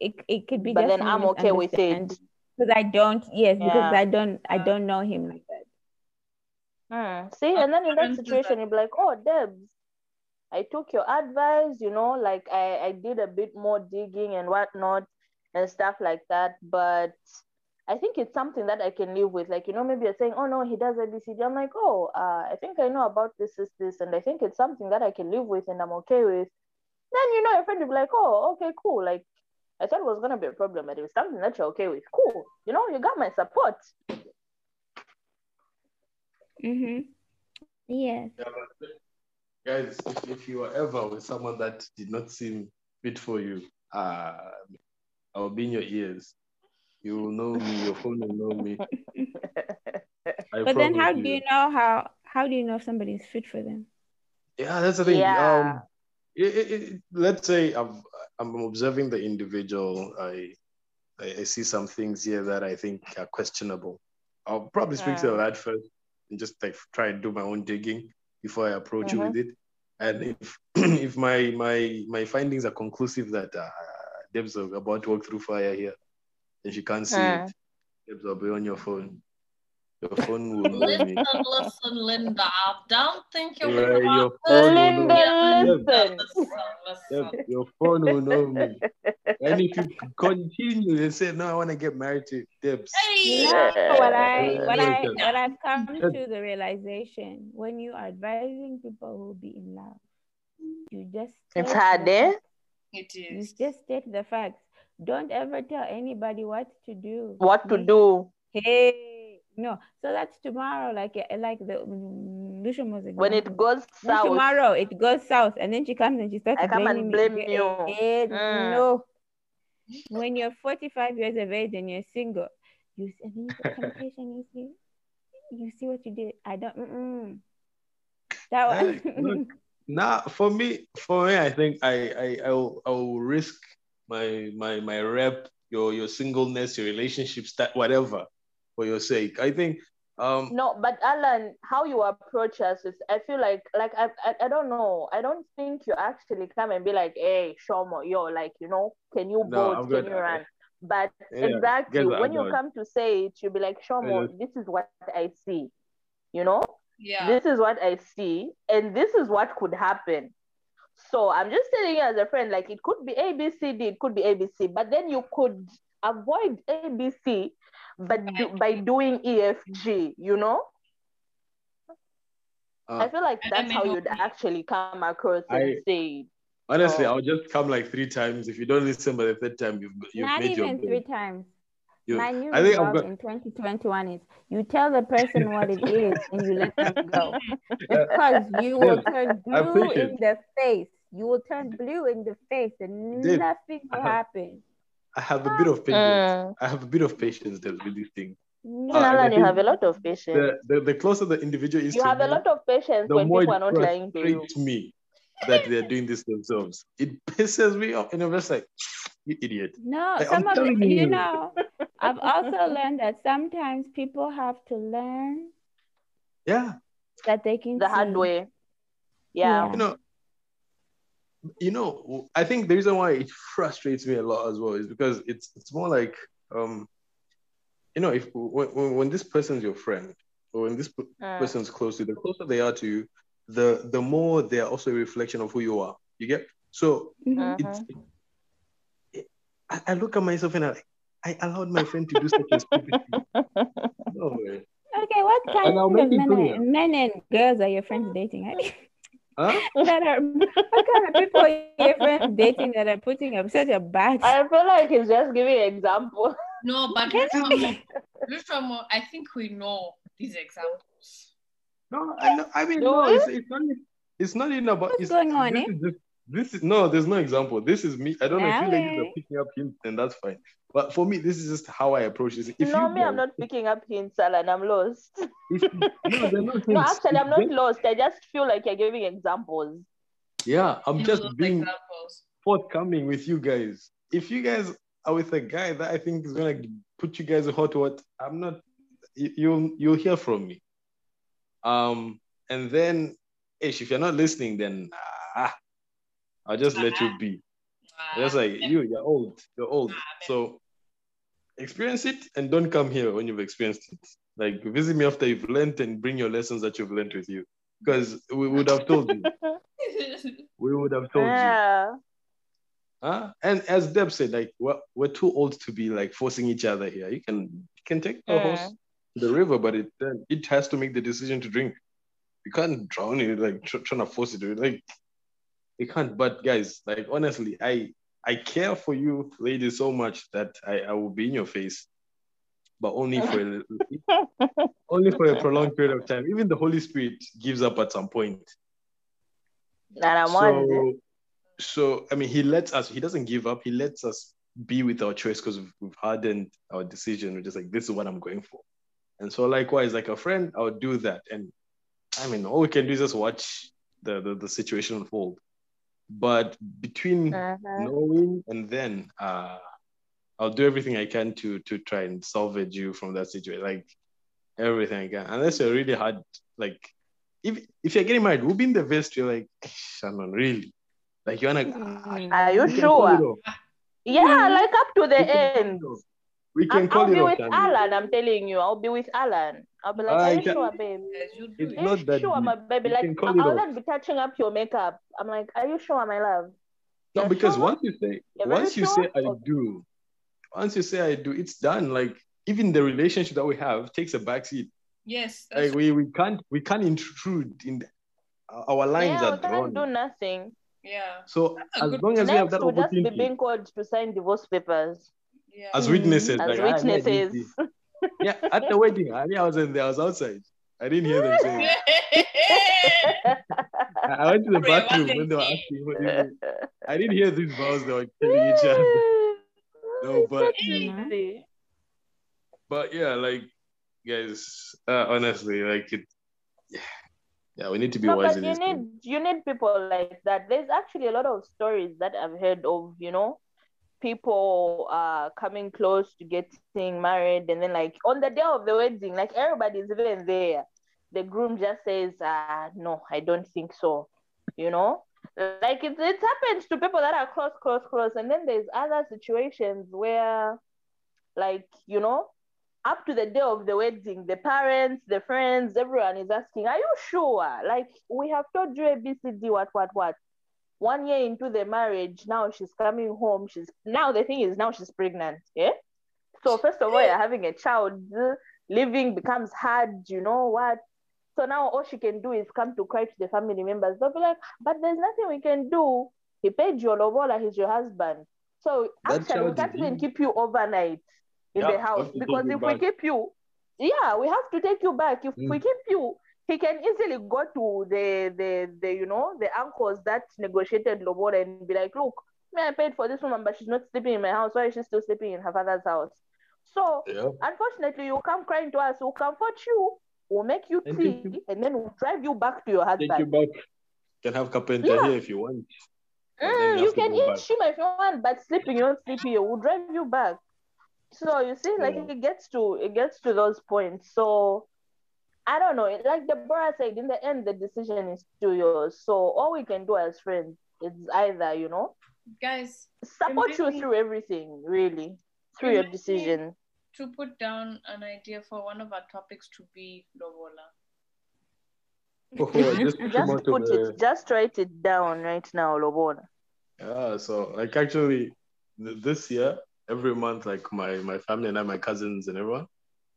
it it could be. But then I'm okay with it. Misunderstanding. because I don't. Yes, because I don't. I don't know him like that. Mm. See, and then in that situation, you'd be like, oh, Debs, I took your advice, you know, like I, I did a bit more digging and whatnot and stuff like that. But I think it's something that I can live with. Like, you know, maybe you're saying, oh, no, he does ABCD. I'm like, oh, uh, I think I know about this, this, this. And I think it's something that I can live with and I'm okay with. Then, you know, your friend will be like, oh, okay, cool. Like, I thought it was going to be a problem, but it was something that you're okay with. Cool. You know, you got my support. Mm-hmm. Yes. Yeah, guys, if, if you were ever with someone that did not seem fit for you, uh, I'll be in your ears. You will know me. Your phone will know me. (laughs) But then, how promise do you know how? How do you know if somebody is fit for them? Yeah, that's the thing. Yeah. Um, it, it, it- let's say I'm I'm observing the individual. I, I I see some things here that I think are questionable. I'll probably speak to Mm. that first and just like try and do my own digging before I approach you Mhm. with it. And if (clears throat) if my my my findings are conclusive that uh, Deb's are about to walk through fire here, and she can't see Mm. it, Deb's will be on your phone. Your phone will (laughs) know me. Listen, listen, Linda. Don't think you're Your, wrong. your phone will know Linda, me. listen. Listen, Yep, your phone will know me. And if you continue and say, no, I want to get married to Debs. Hey, You know what I what I what I've come to the realization when you are advising people who be in love, you just It's state hard, the eh? facts. It You just state the facts. Don't ever tell anybody what to do. What to do Hey, no. So that's tomorrow, like like the mm, Lucian was when it goes south. tomorrow it goes south, and then she comes and she starts I come and blaming me. blame you. Eh, Mm. No. When you're 45 years of age and you're single, you see, you get temptation. You see, you see what you did. I don't. Mm-mm. That Hey, one. look, (laughs) Now, for me, for me, I think I I I will, I will risk my my my rep, your your singleness, your relationships, that whatever, for your sake. I think Um, No, but Alan, how you approach us is, I feel like, like I, I, I don't know. I don't think you actually come and be like, "Hey, Shomo, yo, like, you know, can you No, vote? I'm Can you run?" But Yeah, exactly guys are when you good. come to say it, you'll be like, "Shomo, this is what I see," you know. Yeah. This is what I see, and this is what could happen. So I'm just telling you as a friend, like it could be A, B, C, D, it could be A, B, C, but then you could avoid A, B, C, but do, by doing E, F, G, you know. uh, I feel like that's how you'd actually come across and I- say, honestly, Oh. I'll just come like three times. If you don't listen by the third time, you've you've Not made your even bed. three times. You- My new I think I've got. in 2021 is you tell the person what it is and you let them go. (laughs) Because you will turn blue in the face. You will turn blue in the face and Dave, nothing will happen. I have a bit of patience. Mm. I have a bit of patience there with this thing. "Mm, Uh, and you have a lot of patience. The, the, the closer the individual is You to have a lot of patience the when more people are not lying to you. frustrates me that they're doing this themselves. It pisses me off, and I'm just like, you idiot. No, Like, some I'm of telling it, you you. know, I've also learned that sometimes people have to learn Yeah, that they can The hard see. way. Yeah. you know, you know, I think the reason why it (laughs) frustrates me a lot as well is because it's it's more like, um, you know, if when, when when this person's your friend or when this p- Mm. person's close to you, the closer they are to you, the the more they are also a reflection of who you are. You get so Mhm. it's it, I, I look at myself and I like I allowed my friend to do such a stupid thing. (laughs) No way. Okay, what kind of men, men and girls are your friends dating? (laughs) eh? Huh? (laughs) that (laughs) are what kind of people are your friends dating that are putting up such a bad I feel like he's just giving example. No, but Rufamo, (laughs) Rufamo, I think we know these examples. No, I know. I mean, Do no, it's, it's not. It's not even about. What's it's, going on, This eh? just, this is no. There's no example. This is me. I don't know if you ladies are Okay. picking up hints, and that's fine. But for me, this is just how I approach this. If no, you me, I'm not picking up hints, Alan. I'm lost. If no, not. (laughs) No, actually, I'm not lost. I just feel like you're giving examples. Yeah, I'm Give just being examples. forthcoming with you guys. If you guys are with a guy that I think is gonna put you guys in hot water, I'm not. You, you'll you'll hear from me. Um, and then, ish, if you're not listening, then ah, I'll just let you be. Ah, Just like you, you're old. You're old. So experience it and don't come here when you've experienced it. Like visit me after you've learned and bring your lessons that you've learned with you. Because we would have told you. (laughs) We would have told you. yeah. Huh? And as Deb said, like we're, we're too old to be like forcing each other here. You can you can take the horse Mm. to the river, but it then it has to make the decision to drink. You can't drown it like tr- trying to force it like you can't. But guys, like honestly, I I care for you ladies so much that I, I will be in your face, but only for a, (laughs) only for a prolonged period of time. Even the Holy Spirit gives up at some point. And I'm. So, so I mean, he lets us. He doesn't give up. He lets us be with our choice because we've, we've hardened our decision. We're just like, this is what I'm going for. And so, likewise, like a friend, I would do that. And I mean, all we can do is just watch the the, the situation unfold. But between Mhm. knowing and then, uh, I'll do everything I can to to try and salvage you from that situation. Like everything I can, unless you're really hard. Like if if you're getting married, we'll be in the vest. You're like, Shannon, really? Like you wanna? Mm. Are you we can call it sure? Yeah, like up to the We can call end. It off. We can I'm, call I'll it be with Shannon. Alan. I'm telling you, I'll be with Alan. I'll be like, I are you sure, babe? Yes, you It's. Are not you that sure, my baby? Like, can I'll, it off. be touching up your makeup. I'm like, are you sure, my love? No, You're because sure? once you say You're once you sure? say I Okay. do, once you say I do, it's done. Like even the relationship that we have takes a backseat. Yes, that's Like we, we can't we can't intrude in the, our lines Yeah, are we can't do drawn. nothing. yeah, So as long as we have Next, that we'll just be being called to sign divorce papers yeah. as witnesses, as like "Ah, yeah, witnesses. yeah, at the wedding, I mean, I was in there, I was outside. I didn't hear them saying. I (laughs) I went to the bathroom wasn't when they were here. asking what is it. I didn't hear these vows they were telling each other. (laughs) No, but but yeah, like guys, uh, honestly, like it. Yeah, we need to be No, wise but in you this. need game. you need people like that. There's actually a lot of stories that I've heard of, you know, people uh coming close to getting married and then like on the day of the wedding like everybody's even there. The groom just says uh no i don't think so you know? Like it, it happens to people that are close close close and then there's other situations where like you know up to the day of the wedding the parents the friends everyone is asking are you sure? Like we have told you abcd what what what one year into the marriage now she's coming home she's now the thing is now she's pregnant yeah? So first of all you're having a child living becomes hard you know what? So now all she can do is come to cry to the family members. They'll be like but there's nothing we can do. He paid your lobola he's your husband. So That actually we can't even keep you overnight in Yeah, the house because take you if we keep you yeah we have to take you back. If we Mm. keep you he can easily go to the the the you know the uncles that negotiated lobola and be like look me i paid for this woman but she's not sleeping in my house why is she still sleeping in her father's house so Yeah. unfortunately you come crying to us we'll comfort you we'll make you And tea take you- and then we'll drive you back to your Take you back. You can have carpenter Yeah. here if you want. Mm, you you can eat back. nshima if you want, but sleeping you don't sleep here. We'll drive you back. So you see, like Yeah. it gets to it gets to those points. So I don't know. Like Deborah said, in the end, the decision is still yours. So all we can do as friends is either you know Guys, support you through everything, really, through your decision. to put down an idea for one of our topics to be lobola. (laughs) Oh, just Just out of put the- it. Just write it down right now, Lobola. Yeah, so like actually th- this year, every month, like my my family and I, my cousins and everyone,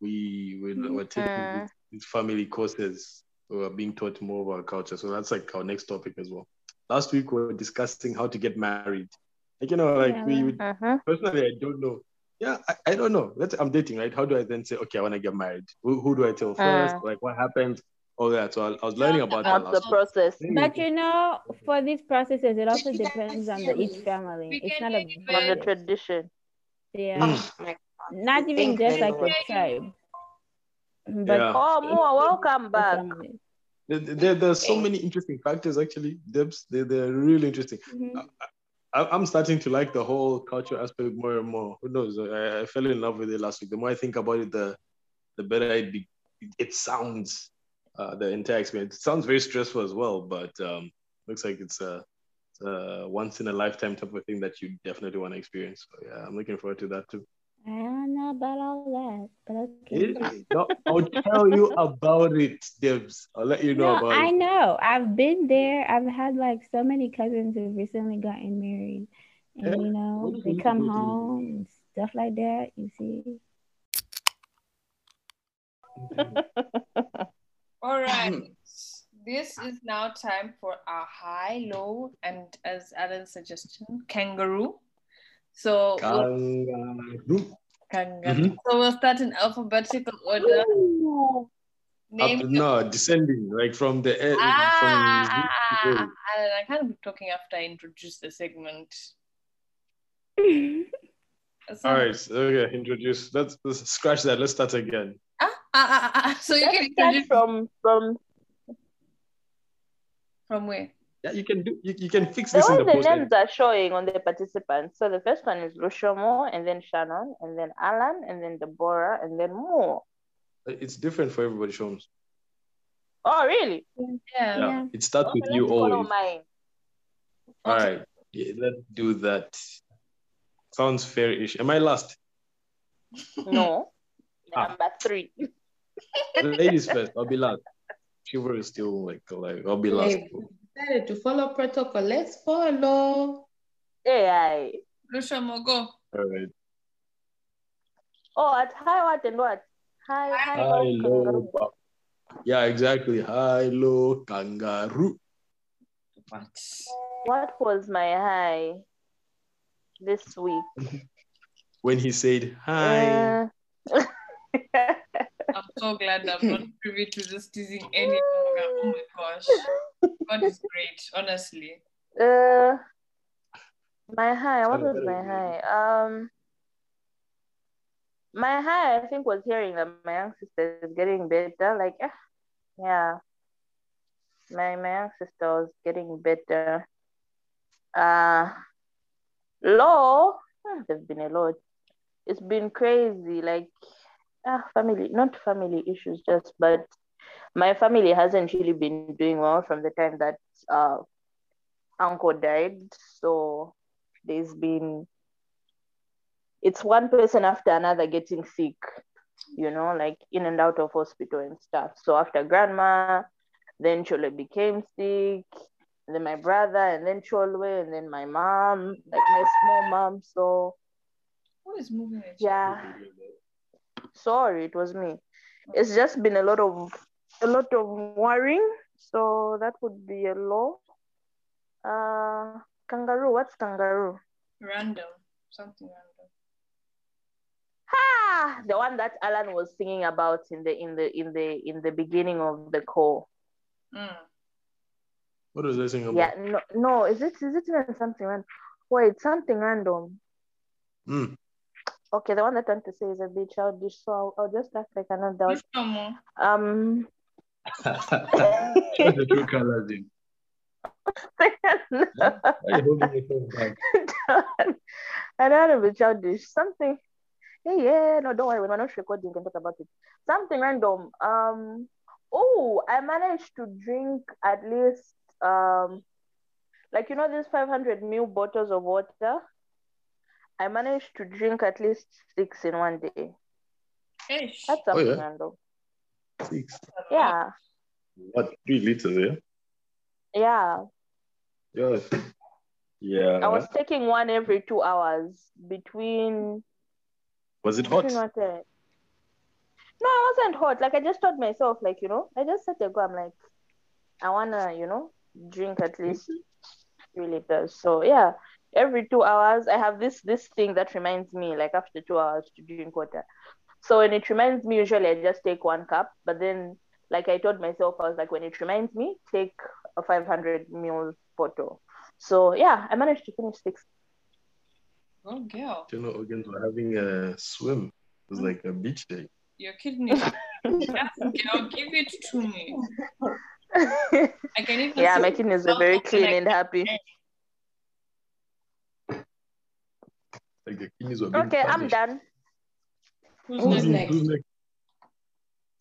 we we were taking Mm. These, these family courses. We were being taught more of our culture. So that's like our next topic as well. Last week we were discussing how to get married. Like you know, like Yeah, we would Mm-hmm. personally I don't know. Yeah, I, I don't know. Let's I'm dating, right? How do I then say, okay, I want to get married? Who, who do I tell first? Mm. Like what happens? All that. So I, I was learning about that What's the last week. process? But you know, for these processes, it also depends on the each family. We It's not a hear On the tradition. Yeah. Mm. Not even just like well. a tribe. But Yeah. Oh, Mua, welcome back. family. There, there, there's so many interesting factors actually. Debs, they, they're really interesting. Mhm. I, I'm starting to like the whole culture aspect more and more. Who knows? I, I fell in love with it last week. The more I think about it, the the better it be, it sounds. Uh, the entire experience it sounds very stressful as well, but um, looks like it's a, it's a once in a lifetime type of thing that you definitely want to experience. So yeah, I'm looking forward to that too. I don't know about all that, but okay. No, I'll tell you about it, Debs. I'll let you know No, about I it. know. I've been there. I've had like so many cousins who've recently gotten married. And Yeah. you know, they come absolutely. home and stuff like that, you see. (laughs) All right. (laughs) This is now time for our high, low, and as Alan's suggestion, kangaroo. So we'll, Kangaroo. kangaroo. So we'll start in alphabetical order. Up, Name no, descending like from the end. Ah, from Alan, I can't be talking after I introduce the segment. (laughs) So, All right, okay, introduce. Let's, let's scratch that. Let's start again. ah, ah, ah, ah, ah. so you Let's can start introduce from from from where? Yeah, you can do. You, you can fix the this in way the the post. names are showing on the participants. So the first one is Lushomo, and then Shannon, and then Alan, and then Deborah, and then Mo. It's different for everybody. Shows. Oh, really? Yeah. Yeah. Yeah. It starts Okay, with you always. mine. All right. Yeah, let's do that. Sounds fair-ish. Am I last? No. (laughs) Ah. Number three. The Ladies first. I'll be last. Chivalry is still like alive. I'll be last. Hey, decided to follow protocol. Let's follow. AI. Lushomo, go. All right. Oh, at high what and what? High, high, High, low, low. kangaroo. Yeah, exactly. High, low, kangaroo. What? What was my high this week? (laughs) When he said hi. Uh, I'm so glad I'm not privy to this teasing any longer. Oh my gosh. God is great, honestly. uh, my high. What was my high? Um, my high. I think was hearing that my young sister is getting better. Like, eh, yeah, my my young sister was getting better. Uh, low. ah, there've been a lot. It's been crazy. Like ah, family, not family issues, just but my family hasn't really been doing well from the time that uh, uncle died. So there's been it's one person after another getting sick, you know, like in and out of hospital and stuff. So after grandma, then Chole became sick, then my brother, and then Cholwe, and then my mom, like my small mom. So Who is moving yeah, sorry, it was me. It's just been a lot of a lot of worrying. So that would be a law. Uh, kangaroo. What's kangaroo? Random. Something random. Ah, the one that Alan was singing about in the in the in the in the beginning of the call. Mm. What was I saying about? Yeah, no, no, is it is it even something random? Wait, something random. Mm. Okay, the one that I want to say is a bit childish, so I'll, I'll just act like I'm not doubt. Just no more. Um, That's the true colors in. Why are you holding yourself back? I don't want to be childish. Something. Yeah, yeah. No, don't worry. When we're not recording, we can talk about it. Something random. Um. Oh, I managed to drink at least um, like you know these 500 ml bottles of water. I managed to drink at least six in one day. Ish. That's Oh, something yeah? random. Six. Yeah, What? Three liters, yeah? yeah. Yes. Yeah. I was taking one every two hours between Was it hot? what, uh, No, I wasn't hot. Like I just told myself, like, you know, I just set a go. I'm like, I wanna, you know, drink at least three liters. So yeah, every two hours I have this this thing that reminds me, like after two hours to drink water. So when it reminds me, usually I just take one cup. But then, like I told myself, I was like, when it reminds me, take a 500 ml photo. So yeah, I managed to finish six. Oh, girl. General organs were having a swim. It was like a beach day. Your kidneys. (laughs) yes, girl, give it to me. I can even yeah, see my kidneys are very clean and happy. Like the kidneys were being Okay, I'm done. who's Who's next. next? Who's next?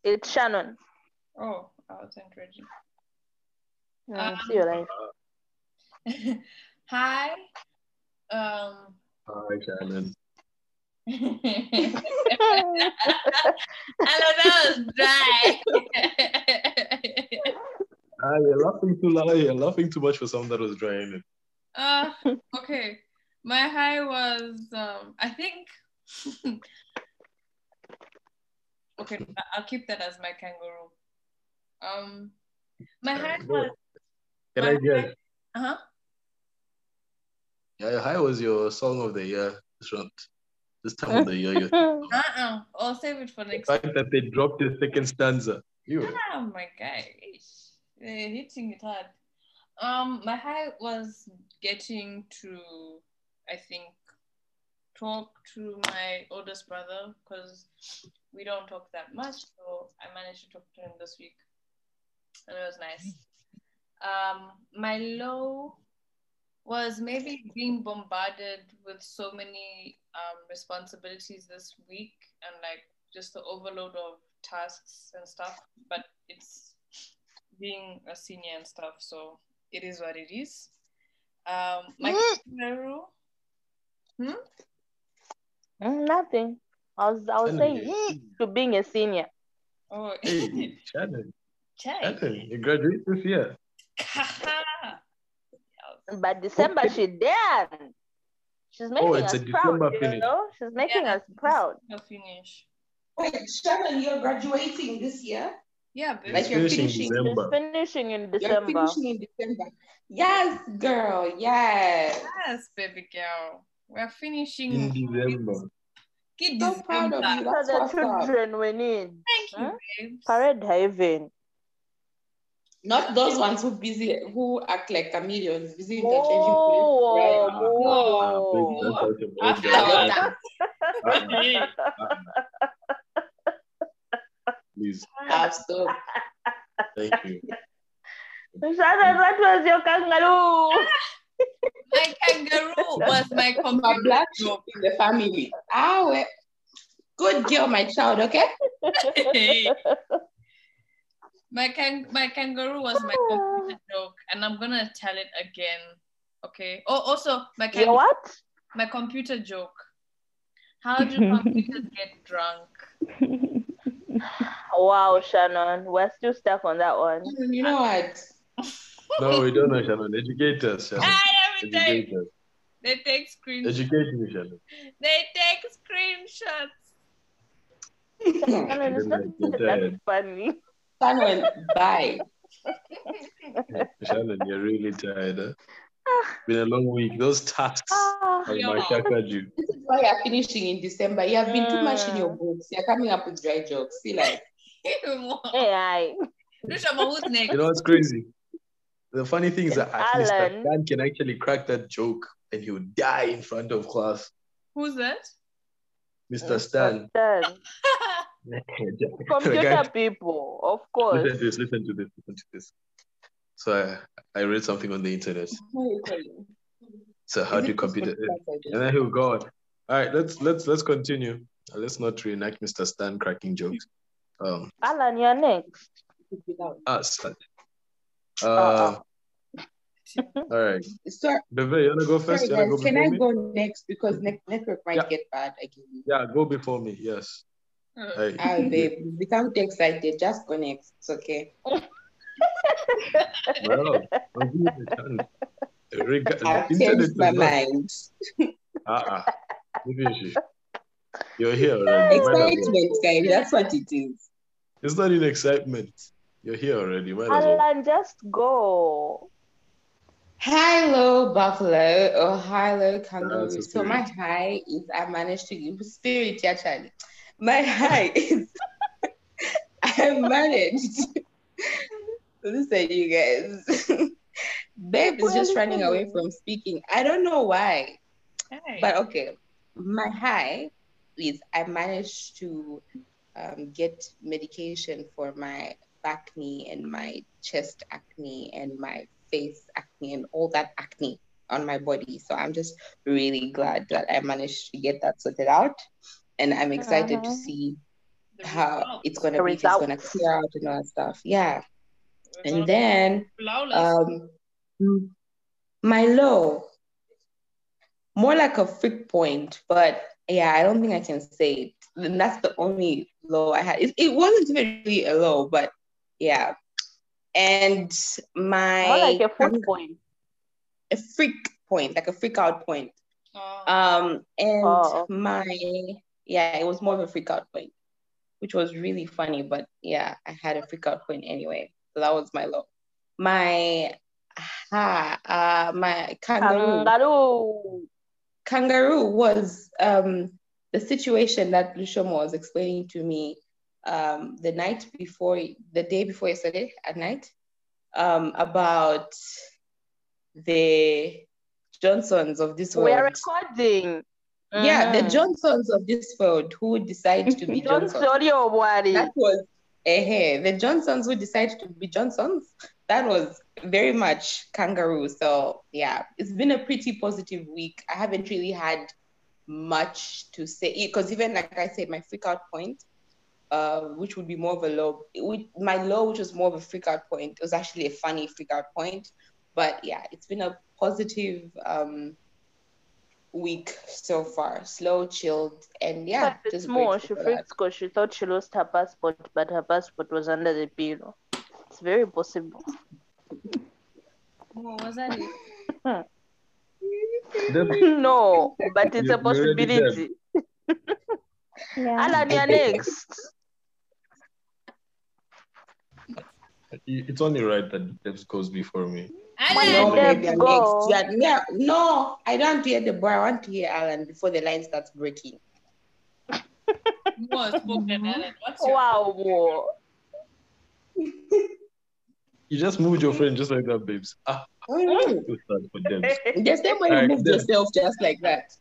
It's Shannon. Oh, I wasn't ready. Mm, Um, see you later. (laughs) Hi. Um. Hi, Shannon. (laughs) Hello, that was dry. (laughs) Ah, you're laughing too loud. You're laughing too much for something that was dry. innit? uh, okay. My high was, um, I think. okay, I'll keep that as my kangaroo. Um, my high was. Can I guess? Uh huh. Yeah, hi was your song of the year. This round, this time of the year. You (laughs) Uh uh. I'll save it for next. the next. fact that they dropped the second stanza. You. Oh my gosh, they're hitting it hard. Um, my high was getting to, I think, talk to my oldest brother because we don't talk that much. So I managed to talk to him this week, and it was nice. Um, my low was maybe being bombarded with so many um, responsibilities this week and like just the overload of tasks and stuff. But it's being a senior and stuff, so it is what it is. Um, my kangaroo. Hmm? Mm, Nothing. I was I was Shannon, saying mm, to being a senior. Oh, Hey, (laughs) Shannon. Chai. Shannon, you graduate this year. (laughs) But December she done. She's oh, making oh, it's us a proud, December you finish. know? She's making Yeah. us proud. I'll finish. Wait, Shannon, you're graduating this year? Yeah, baby. Like you're finishing finishing. December. Finishing in December. You're finishing in December. Yes, girl. Yes. Yes, baby girl. We're finishing. In December. Kid So proud of you. December. That's are what's the up. children we need. Thank you, Huh? babes. Parade haven. Not those ones who busy who act like chameleons, busy interchanging police. Whoa, Right. whoa. That's After order. hours. Please, I've stopped. thank you. Shannon, what was your kangaroo? My kangaroo was my (laughs) My computer black sheep in the family. Ah, well. Good girl, my child, okay? (laughs) my kang my kangaroo was my computer joke, and I'm gonna tell it again. Okay. Oh, also my Your what? my computer joke. How do (laughs) computers get drunk? (laughs) Wow, Shannon, we're still stuck on that one. You know what? (laughs) No, we don't know, Shannon. Educate us, Shannon. Ah, every time Educate us. they take screenshots. Educate me, Shannon. They take screenshots. Shannon, it's not that funny. Sun went by. Shannon, you're really tired. Huh? Been a long week. Those tasks Ah, have Yeah. massacred you. This is why you're finishing in December. You have been too much in your Mm. books. You're coming up with dry jokes. See, like, (laughs) AI. Lushomo, who's next? You know what's crazy? The funny thing is that Mr. Alan. Dan can actually crack that joke and he would die in front of class. Who's that? Mr. Stan. Done. The Computer guy- people, of course. listen to this, listen to this, listen to this. So I, I read something on the internet. So how do you computer just and then he'll go on. All right, let's let's let's continue. Uh, Let's not reenact Mr. Stan cracking jokes. Um Alan, you're next. ah sad. Uh, (laughs) all right. So, Bebe, you wanna go first? sorry, wanna guys, go can I me? go next? Because ne- network might Yeah. get bad again. Yeah, go before me. Yes. Hey. Ah, babe, become too excited. Just connect. It's okay. (laughs) Well, I'll give you the chance. Rega- I've internet changed my is not- mind. Uh-uh. Maybe You're here already. Might as well. Excitement, guys. That's what it is. It's not in excitement. You're here already. Might as well. Alan, just go. Hello, Buffalo, or hello, Kangaroo. So my spirit. high is I managed to give spirit, yeah, Charlie. My high is I (laughs) managed. Listen, you guys. (laughs) Babe is just running away from speaking. I don't know why. Hey. But okay, my high is I managed to um, get medication for my back knee and my chest acne and my face acne and all that acne on my body. So I'm just really glad that I managed to get that sorted out. And I'm excited to Mhm. see how it's gonna The be, if it's gonna clear out and all that stuff. Yeah. And then um, my low, more like a freak point, but yeah, I don't think I can say it. And that's the only low I had. It, it wasn't even really a low, but yeah. And my More like a foot point. a freak point, like a freak out point. Oh. Um, and Oh. my yeah, it was more of a freak out point, which was really funny. But yeah, I had a freak out point anyway. So that was my low. My ha, uh, my kangaroo Kangaroo. kangaroo was um the situation that Lushomo was explaining to me um the night before the day before yesterday at night um about the Johnsons of this world. We are world. Yeah, the Mhm. Johnsons of this world who decide to be (laughs) Don't Johnsons. sorry, oh, worry. That was eh, the Johnsons who decided to be Johnsons. That was very much kangaroo. So yeah, it's been a pretty positive week. I haven't really had much to say because even like I said, my freak out point, uh, which would be more of a low. Would, my low, which was more of a freak out point, it was actually a funny freak out point. But yeah, it's been a positive um, week so far. Slow, chilled, and yeah, but it's just more. She grateful freaked because she thought she lost her passport, but her passport was under the pillow. It's very possible. Oh, was that (laughs) no, but it's You- a you already did. possibility. (laughs) Yeah. Alan, you're next. it's only right that Debs goes before me. When No, Deb baby, I'm go. next. Yeah, yeah, no, I don't hear the boy. I want to hear Alan before the line starts breaking. More spoken, Alan. What's your Wow, more. You just moved your friend just like that, babes. Ah, too sad. The same way you Alright, moved then. yourself just like that.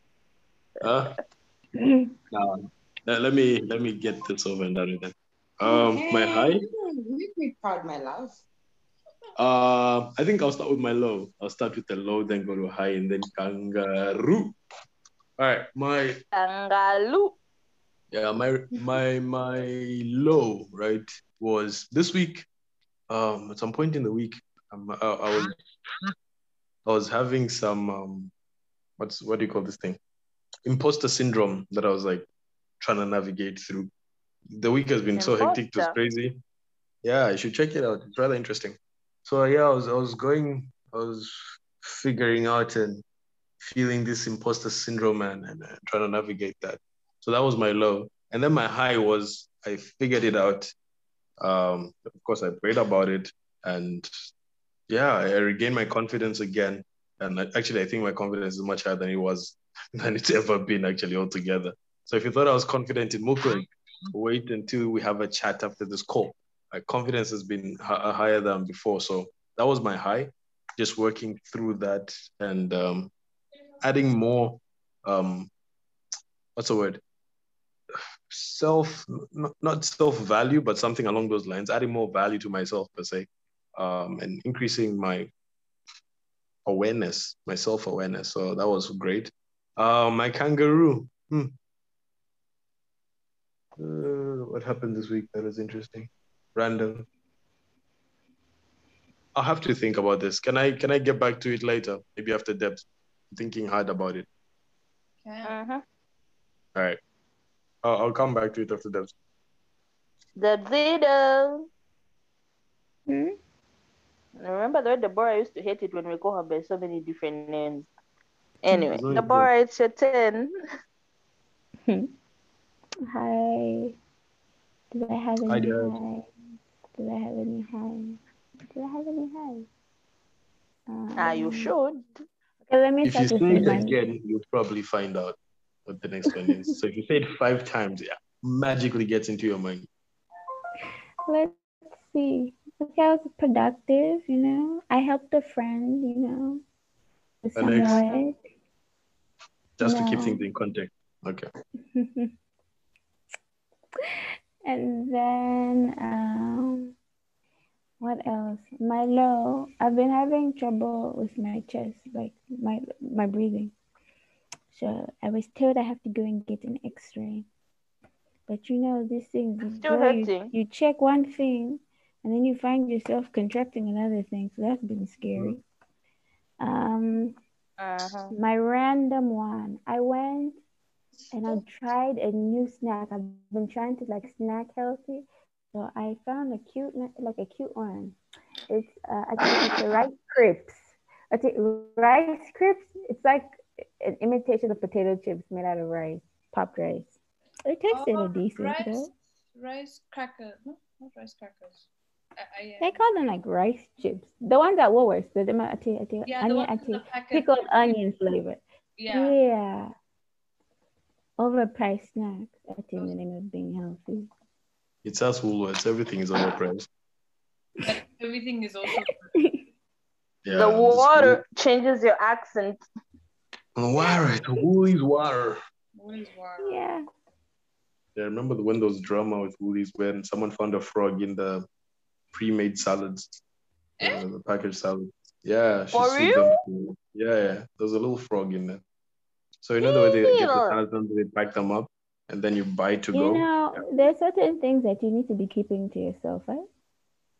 Huh? Now, let, let me let me get this over and done with. Then. Um, my high. Make me proud, my love. Uh, I think I'll start with my low. I'll start with the low, then go to high, and then kangaroo. All right, my kangaroo. yeah, my my my low right was this week. Um, at some point in the week, um, I, I was I was having some um, what's what do you call this thing? Imposter syndrome that I was like trying to navigate through. The week has been so hectic, it was crazy. Yeah, you should check it out. It's rather interesting. So yeah, I was I was going, I was figuring out and feeling this imposter syndrome and, and uh, trying to navigate that. So that was my low. And then my high was I figured it out. Um, of course, I prayed about it, and yeah, I regained my confidence again. And I- actually, I think my confidence is much higher than it was (laughs) than it's ever been actually altogether. So if you thought I was confident in Mukwe, wait until we have a chat after this call. My confidence has been hi- higher than before. So that was my high. Just working through that and um, adding more. Um, what's the word? Self, not, not self value, but something along those lines. Adding more value to myself per se, um, and increasing my awareness, my self awareness. So that was great. Uh, my kangaroo. Hmm. Uh, what happened this week that was interesting? Random. I'll have to think about this. Can I can I get back to it later? Maybe after Debs. Thinking hard about it. Okay. Uh-huh. All right. I'll, I'll come back to it after Debs. The Zido. Hmm? I remember the way Deborah used to hate it when we call her by so many different names. Anyway, It's only Deborah, it's your turn. Hi. Do I have any Dad. hi? Do I have any hi? Do I have any hi? Ah, you Um, should. Okay, let me If you start say with it mine. again, you'll probably find out what the next one is. So if you say it five times, yeah, magically gets into your mind. Let's see. Okay, I was productive, you know. I helped a friend, you know. in The next. Just to keep things in context. Okay. (laughs) and then um what else? My low i've been having trouble with my chest like my my breathing. So i was told i have to go and get an x-ray. But you know these things you Still go, you, you check one thing and then you find yourself contracting another thing. So that's been scary. Um Uh-huh. my random one. I went and I tried a new snack. I've been trying to like snack healthy, so I found a cute, like a cute one. It's uh, I think it's a (laughs) rice crisps. I think rice crisps. It's like an imitation of potato chips made out of rice, popped rice. It tasted Oh, a decent rice, though. rice cracker. No, not rice crackers. I, I, They call them like rice chips. The ones at Woolworths. The them I think I think yeah, onion ones I in the pickled onion flavor. Yeah. Yeah. Overpriced snacks. I think the name of being healthy. It's us Woolworths. Everything is overpriced. (laughs) Everything is also (laughs) Yeah. the it's water changes your accent. Wool- Water. It's Woolies water. always war. Yeah. Yeah, remember the when those drama with Woolies when someone found a frog in the pre-made salads, Eh? uh, the packaged salad. Yeah, she For real? them. Yeah, yeah. There was a little frog in there. So you know the way they get the Ew. salads done, they pack them up and then you buy to You go. know, are certain things that you need to be keeping to yourself, right?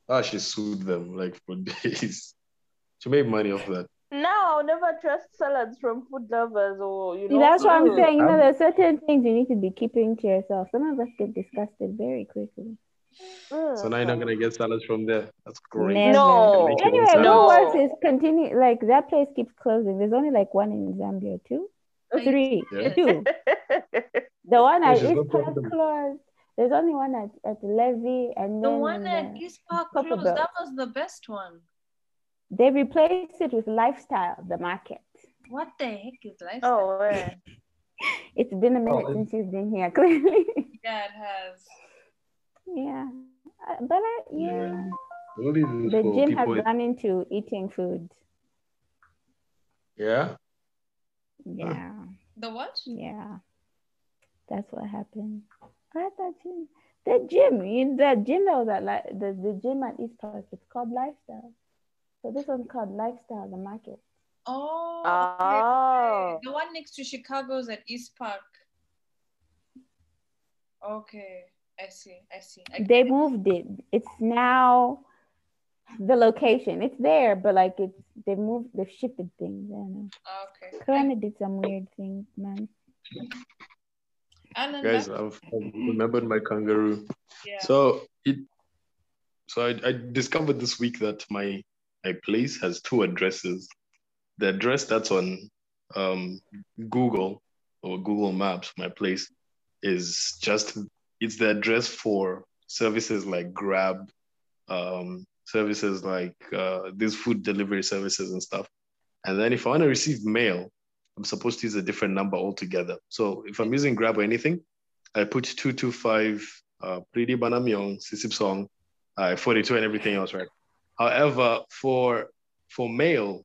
Ah, she sued them like for (laughs) days. She made money off that. Now, never trust salads from food lovers or you know. That's what I'm saying. You know, I'm- there's certain things you need to be keeping to yourself. Some of us get disgusted very quickly. So now you're not gonna get salads from there. That's great. Never. No. Make your own Anyway, salad. No. Woolworths is continue like that place keeps closing. There's only like one in Zambia, two, three, Yeah. two. (laughs) The one at East not Park problem. closed. There's only one at, at Levy and The then one at the- East Park Purple closed. Belt. That was the best one. they replaced it with Lifestyle, the market. What the heck is lifestyle? oh, yeah. (laughs) It's been a minute Oh, since you've been here, (laughs) clearly. Yeah, it has. yeah. Uh, But I, yeah, Woolies is the for gym has people- gone into eating food. Yeah. Yeah, The what? yeah. That's what happened. I thought you, the gym, you, the gym that was at, like, the, the gym at East Park, it's called Lifestyle. So this one's called Lifestyle, the market. Oh, Oh. okay. the one next to Chicago's at East Park. Okay, I see. I see. I They moved it. It's now the location. It's there, but like it's they moved, they've shifted things. I don't know. okay. Corona did some weird things, man. Ananda? Guys, I've, I've remembered my kangaroo. yeah. So it so I, I discovered this week that my my place has two addresses. The address that's on um, Google or Google Maps, my place, is just it's the address for services like Grab, um, services like uh, these food delivery services and stuff. And then if I want to receive mail, I'm supposed to use a different number altogether. So if I'm using Grab or anything, I put 225 uh, Pridi Banomyong, Sisip Song, uh, 42 and everything else, right? However, for for mail,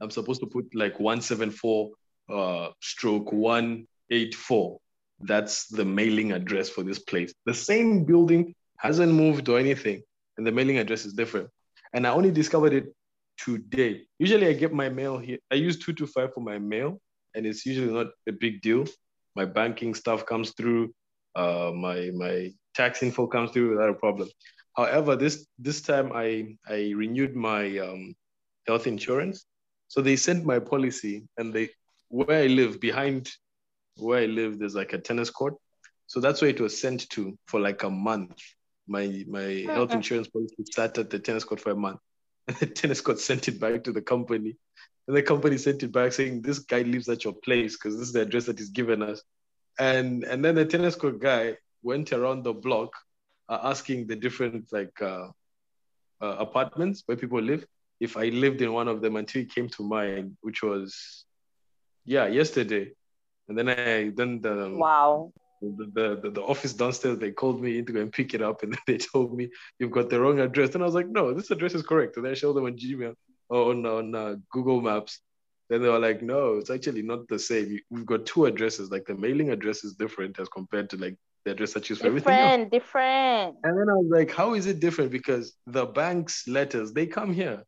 I'm supposed to put like 174 uh, stroke 184. That's the mailing address for this place. The same building hasn't moved or anything, and the mailing address is different. And I only discovered it today. Usually I get my mail here. I use 225 for my mail, and it's usually not a big deal. My banking stuff comes through, uh, my my tax info comes through without a problem. However, this this time I I renewed my um, health insurance, so they sent my policy, and they where I live behind where I live, there's like a tennis court, so that's where it was sent to for like a month. My my health insurance policy sat at the tennis court for a month, and the tennis court sent it back to the company, and the company sent it back saying this guy lives at your place because this is the address that he's given us, and and then the tennis court guy went around the block uh, asking the different like uh, uh, apartments where people live. If I lived in one of them until he came to mine, which was yeah yesterday, and then I then the Wow. The, the, the office downstairs they called me in to go and pick it up and (laughs) then they told me you've got the wrong address and I was like no this address is correct and then I showed them on Gmail or on on uh, Google Maps then they were like no it's actually not the same we've got two addresses like the mailing address is different as compared to like the address that's used for everything else Different, different. and then I was like, how is it different? Because the bank's letters, they come here.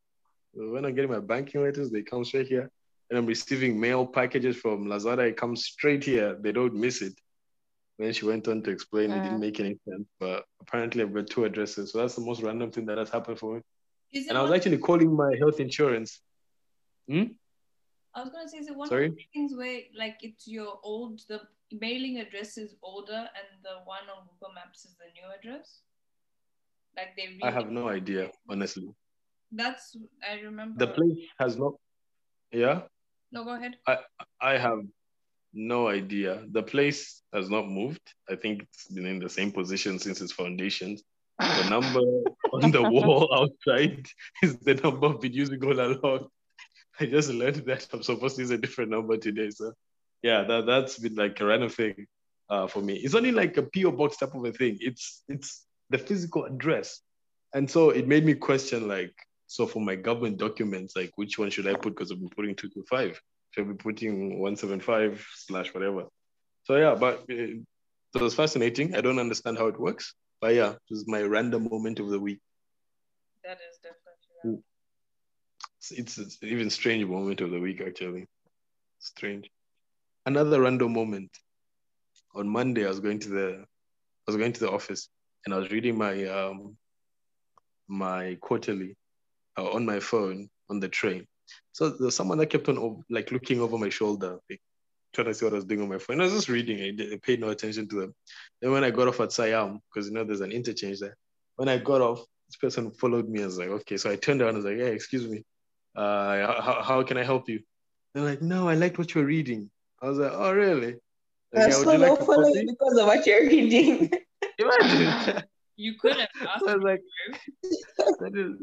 When I'm getting my banking letters, they come straight here. And I'm receiving mail packages from Lazada, it comes straight here. They don't miss it. Then she went on to explain it didn't Mm. make any sense. But apparently I've got two addresses. So that's the most random thing that has happened for me. And I was actually calling my health insurance. Hmm? I was gonna say, is it one Sorry? of the things where like it's your old the mailing address is older and the one on Google Maps is the new address? Like they Really I have no idea, honestly. That's I remember. The place has not yeah? No, go ahead. I I have no idea. The place has not moved. I think it's been in the same position since its foundations. The (laughs) number on the wall (laughs) outside is the number I've been using all along. I just learned that I'm supposed to use a different number today. So yeah, that that's been like a random thing uh, for me. It's only like a PO box type of a thing. It's it's the physical address, and so it made me question like, so for my government documents, like which one should I put? Because I've been putting two two five. Should be putting one seven five slash whatever? So yeah, but uh, it was fascinating. I don't understand how it works, but yeah, it was my random moment of the week. That is definitely. It's, it's, even strange moment of the week actually. Strange. Another random moment. On Monday, I was going to the I was going to the office and I was reading my um my quarterly uh, on my phone on the train. So there's someone that kept on like looking over my shoulder, like, trying to see what I was doing on my phone. I was just reading it. I paid no attention to them. Then when I got off at Siam, because you know there's an interchange there. When I got off, this person followed me. I was like, okay. So I turned around. I was like, hey, excuse me. Uh, how, how can I help you? They're like, no, I liked what you're reading. I was like, oh, really? Like, yeah, so would you like they'll follow you because of what you're reading. (laughs) Imagine. You could have (laughs) asked. So I was like, that (laughs) is,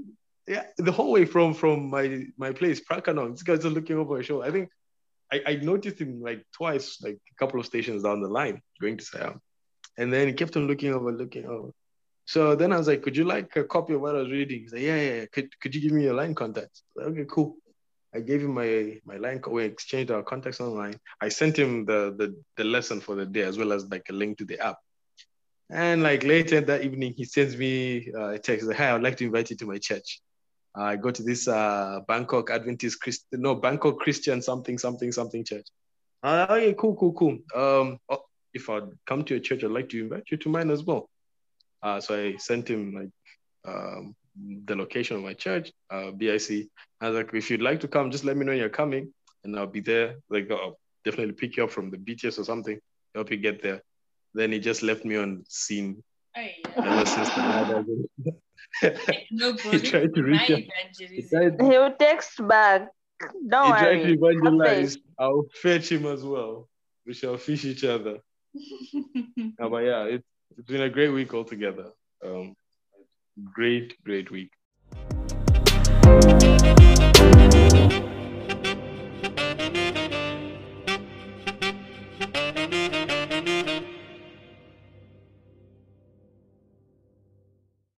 yeah, the whole way from from my my place, Prakanong, this guy's just looking over my shoulder. I think I, I noticed him like twice, like a couple of stations down the line, going to Siam. And then he kept on looking over, looking over. So then I was like, could you like a copy of what I was reading? He's like, yeah, yeah, yeah. Could, could you give me your line contact? Like, okay, cool. I gave him my my line. We exchanged our contacts online. I sent him the, the the lesson for the day as well as like a link to the app. And like later that evening, he sends me uh, a text like, "Hi, I'd like to invite you to my church." I go to this uh, Bangkok Adventist Christian, no Bangkok Christian something something something church. Uh, oh yeah, cool, cool, cool. Um, oh, if I'd come to your church, I'd like to invite you to mine as well. Uh, so I sent him like um, the location of my church, uh, BIC. I was like, if you'd like to come, just let me know you're coming, and I'll be there. Like, I'll definitely pick you up from the BTS or something, help you get there. Then he just left me on seen. Oh, Ever since the Like, (laughs) no, (laughs) he tried to reach my out. He, tried, he will text back. Don't he tried worry. to evangelize. I'll fetch him as well. We shall fish each other. (laughs) Uh, but yeah, it, it's been a great week altogether. Um, great, great week.